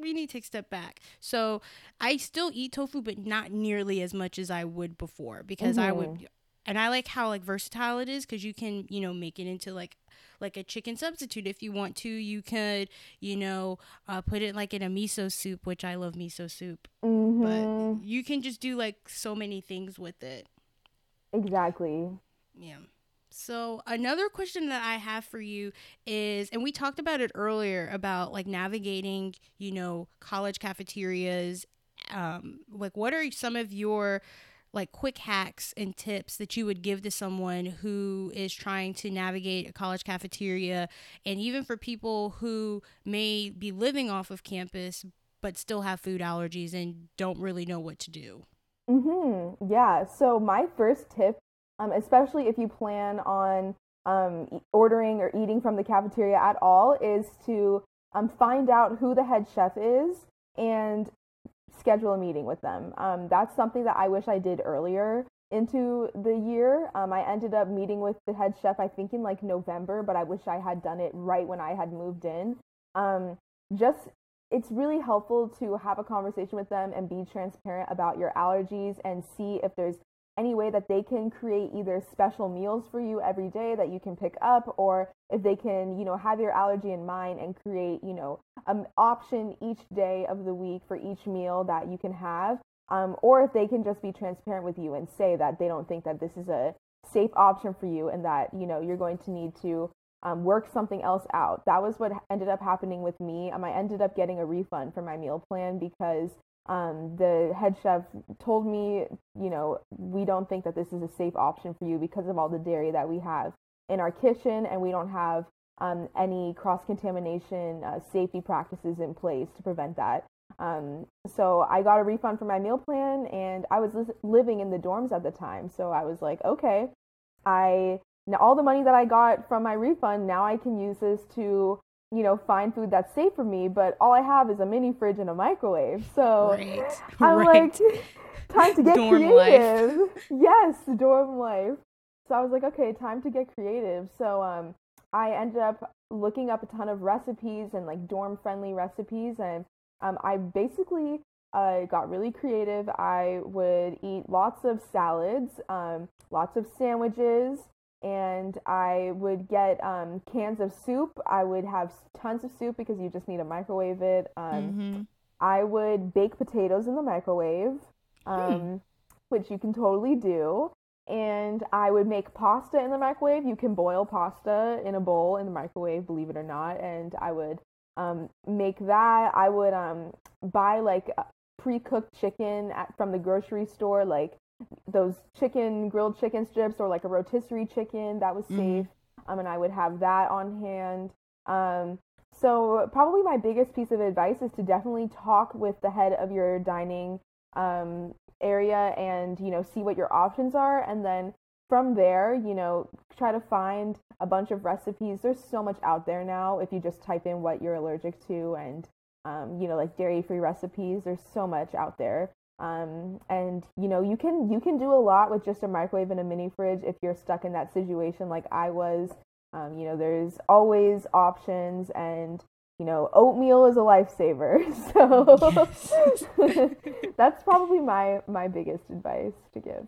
we need to take a step back so i still eat tofu but not nearly as much as i would before because mm-hmm. i would mm-hmm. And i like how like versatile it is because you can you know make it into like like a chicken substitute if you want to. You could, you know, uh, put it like in a miso soup, which I love miso soup. Mm-hmm. But you can just do like so many things with it. Exactly. Yeah. So another question that I have for you is, and we talked about it earlier about like navigating, you know, college cafeterias. Um, like, what are some of your like quick hacks and tips that you would give to someone who is trying to navigate a college cafeteria and even for people who may be living off of campus but still have food allergies and don't really know what to do? Mm-hmm. Yeah. So my first tip um, especially if you plan on um, ordering or eating from the cafeteria at all, is to um, find out who the head chef is and schedule a meeting with them. Um, that's something that I wish I did earlier into the year. Um, I ended up meeting with the head chef, I think in like November, but I wish I had done it right when I had moved in. Um, just it's really helpful to have a conversation with them and be transparent about your allergies and see if there's any way that they can create either special meals for you every day that you can pick up or if they can you know have your allergy in mind and create you know an option each day of the week for each meal that you can have um, or if they can just be transparent with you and say that they don't think that this is a safe option for you and that you know you're going to need to um, work something else out. That was what ended up happening with me. Um, I ended up getting a refund for my meal plan because um, the head chef told me, you know, we don't think that this is a safe option for you because of all the dairy that we have in our kitchen, and we don't have um, any cross contamination uh, safety practices in place to prevent that. Um, so I got a refund for my meal plan, and I was li- living in the dorms at the time. So I was like, okay, I now all the money that I got from my refund, now I can use this to you know find food that's safe for me. But all I have is a mini fridge and a microwave. So right. I'm right. like, time to get dorm creative. Life. Yes, dorm life. So I was like, okay, time to get creative. So um, I ended up looking up a ton of recipes and like dorm friendly recipes and um, I basically uh, got really creative. I would eat lots of salads, um, lots of sandwiches, and I would get um, cans of soup. I would have tons of soup because you just need to microwave it. Um, mm-hmm. I would bake potatoes in the microwave, hmm. which you can totally do. And I would make pasta in the microwave. You can boil pasta in a bowl in the microwave, believe it or not. And I would um, make that. I would um, buy like pre-cooked chicken at, from the grocery store, like those chicken grilled chicken strips or like a rotisserie chicken that was mm-hmm. safe. Mm-hmm. Um, and I would have that on hand. Um, so probably my biggest piece of advice is to definitely talk with the head of your dining um, area and you know see what your options are, and then from there, you know, try to find a bunch of recipes. There's so much out there now if you just type in what you're allergic to and, um, you know, like dairy free recipes. There's so much out there. Um, and you know you can you can do a lot with just a microwave and a mini fridge if you're stuck in that situation like I was. Um, you know, there's always options, and you know, oatmeal is a lifesaver. So that's probably my my biggest advice to give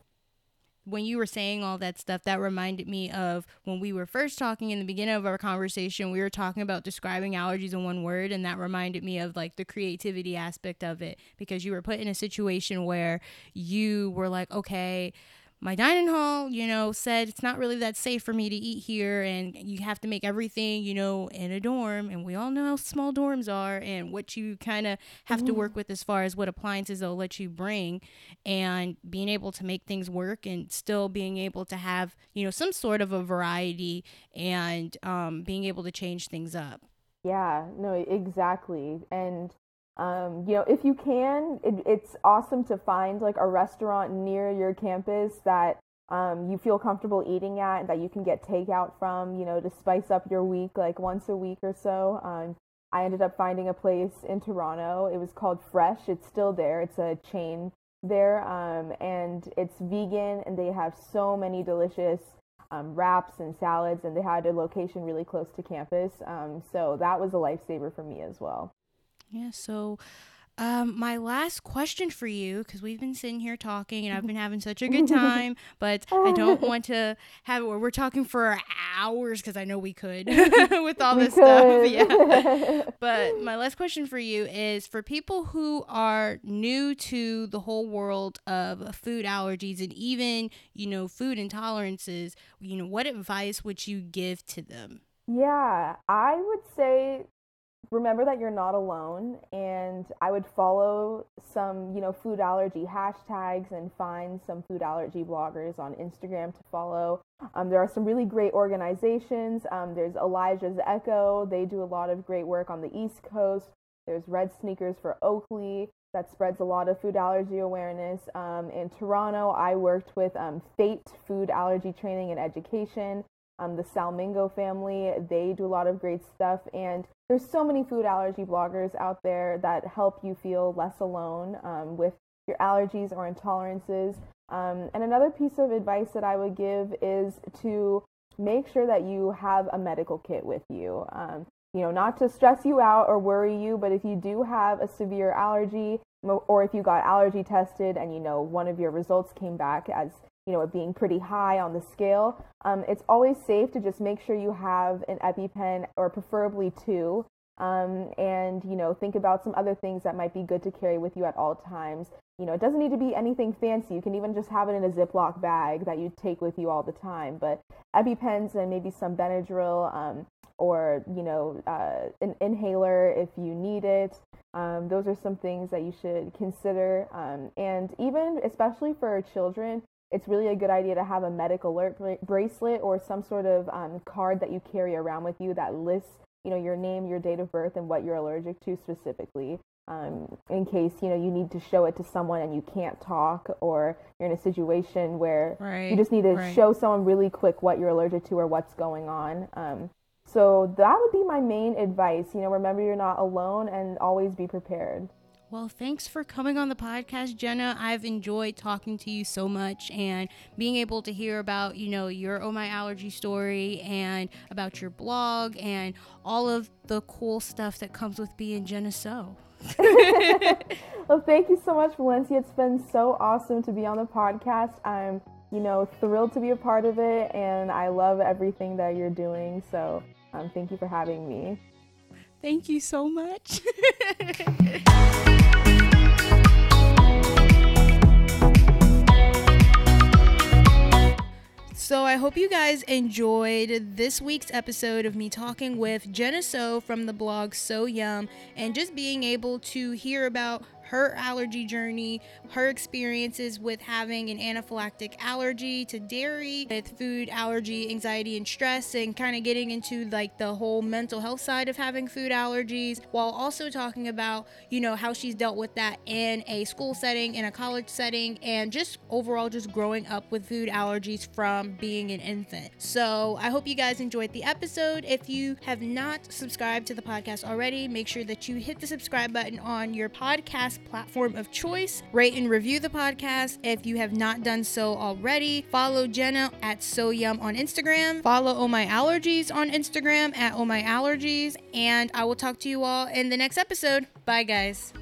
when you were saying all that stuff, that reminded me of when we were first talking in the beginning of our conversation. We were talking about describing allergies in one word, and that reminded me of like the creativity aspect of it because you were put in a situation where you were like, okay, my dining hall, you know, said it's not really that safe for me to eat here and you have to make everything, you know, in a dorm. And we all know how small dorms are and what you kind of have to work with as far as what appliances they'll let you bring and being able to make things work and still being able to have, you know, some sort of a variety and um, being able to change things up. Yeah, no, exactly. And um, you know, if you can, it, it's awesome to find like a restaurant near your campus that um, you feel comfortable eating at, that you can get takeout from, you know, to spice up your week like once a week or so. Um, I ended up finding a place in Toronto. It was called Fresh. It's still there. It's a chain there, um, and it's vegan, and they have so many delicious um, wraps and salads, and they had a location really close to campus. Um, so that was a lifesaver for me as well. Yeah, so um, my last question for you, because we've been sitting here talking and I've been having such a good time, but I don't want to have it where we're talking for hours because I know we could with all this stuff. Yeah. but my last question for you is for people who are new to the whole world of food allergies and even, you know, food intolerances, you know, what advice would you give to them? Yeah, I would say remember that you're not alone and i would follow some you know food allergy hashtags and find some food allergy bloggers on instagram to follow. Um, there are some really great organizations. Um, there's elijah's echo. They do a lot of great work on the east coast. There's red sneakers for oakley that spreads a lot of food allergy awareness. Um, in toronto i worked with um, fate food allergy training and education um, the Salmingo family. They do a lot of great stuff. And there's so many food allergy bloggers out there that help you feel less alone um, with your allergies or intolerances. Um, and another piece of advice that I would give is to make sure that you have a medical kit with you. Um, you know, not to stress you out or worry you, but if you do have a severe allergy, or if you got allergy tested and you know one of your results came back as you know, it being pretty high on the scale, um, it's always safe to just make sure you have an EpiPen or preferably two Um, and you know, think about some other things that might be good to carry with you at all times. You know, it doesn't need to be anything fancy. You can even just have it in a Ziploc bag that you take with you all the time. But EpiPens and maybe some Benadryl, um, or you know, uh, an inhaler if you need it. Um, those are some things that you should consider. Um, and even, especially for children, it's really a good idea to have a medic alert bracelet or some sort of um, card that you carry around with you that lists, you know, your name, your date of birth, and what you're allergic to specifically. Um, in case you know you need to show it to someone and you can't talk, or you're in a situation where right, you just need to right. show someone really quick what you're allergic to or what's going on. Um, so that would be my main advice. You know, remember you're not alone and always be prepared. Well, thanks for coming on the podcast, Jenna. I've enjoyed talking to you so much and being able to hear about, you know, your Oh My Allergy story and about your blog and all of the cool stuff that comes with being Jenna So. well, thank you so much, Valencia. It's been so awesome to be on the podcast. I'm, you know, thrilled to be a part of it and I love everything that you're doing. So, um, thank you for having me. Thank you so much. So I hope you guys enjoyed this week's episode of me talking with Jenna So from the blog So Yum and just being able to hear about her allergy journey, her experiences with having an anaphylactic allergy to dairy, with food allergy, anxiety, and stress, and kind of getting into like the whole mental health side of having food allergies, while also talking about, you know, how she's dealt with that in a school setting, in a college setting, and just overall just growing up with food allergies from being an infant. So I hope you guys enjoyed the episode. If you have not subscribed to the podcast already, make sure that you hit the subscribe button on your podcast podcast platform of choice. Rate and review the podcast if you have not done so already. Follow Jenna at So Yum on Instagram. Follow Oh My Allergies on Instagram at Oh My Allergies. And I will talk to you all in the next episode. Bye, guys.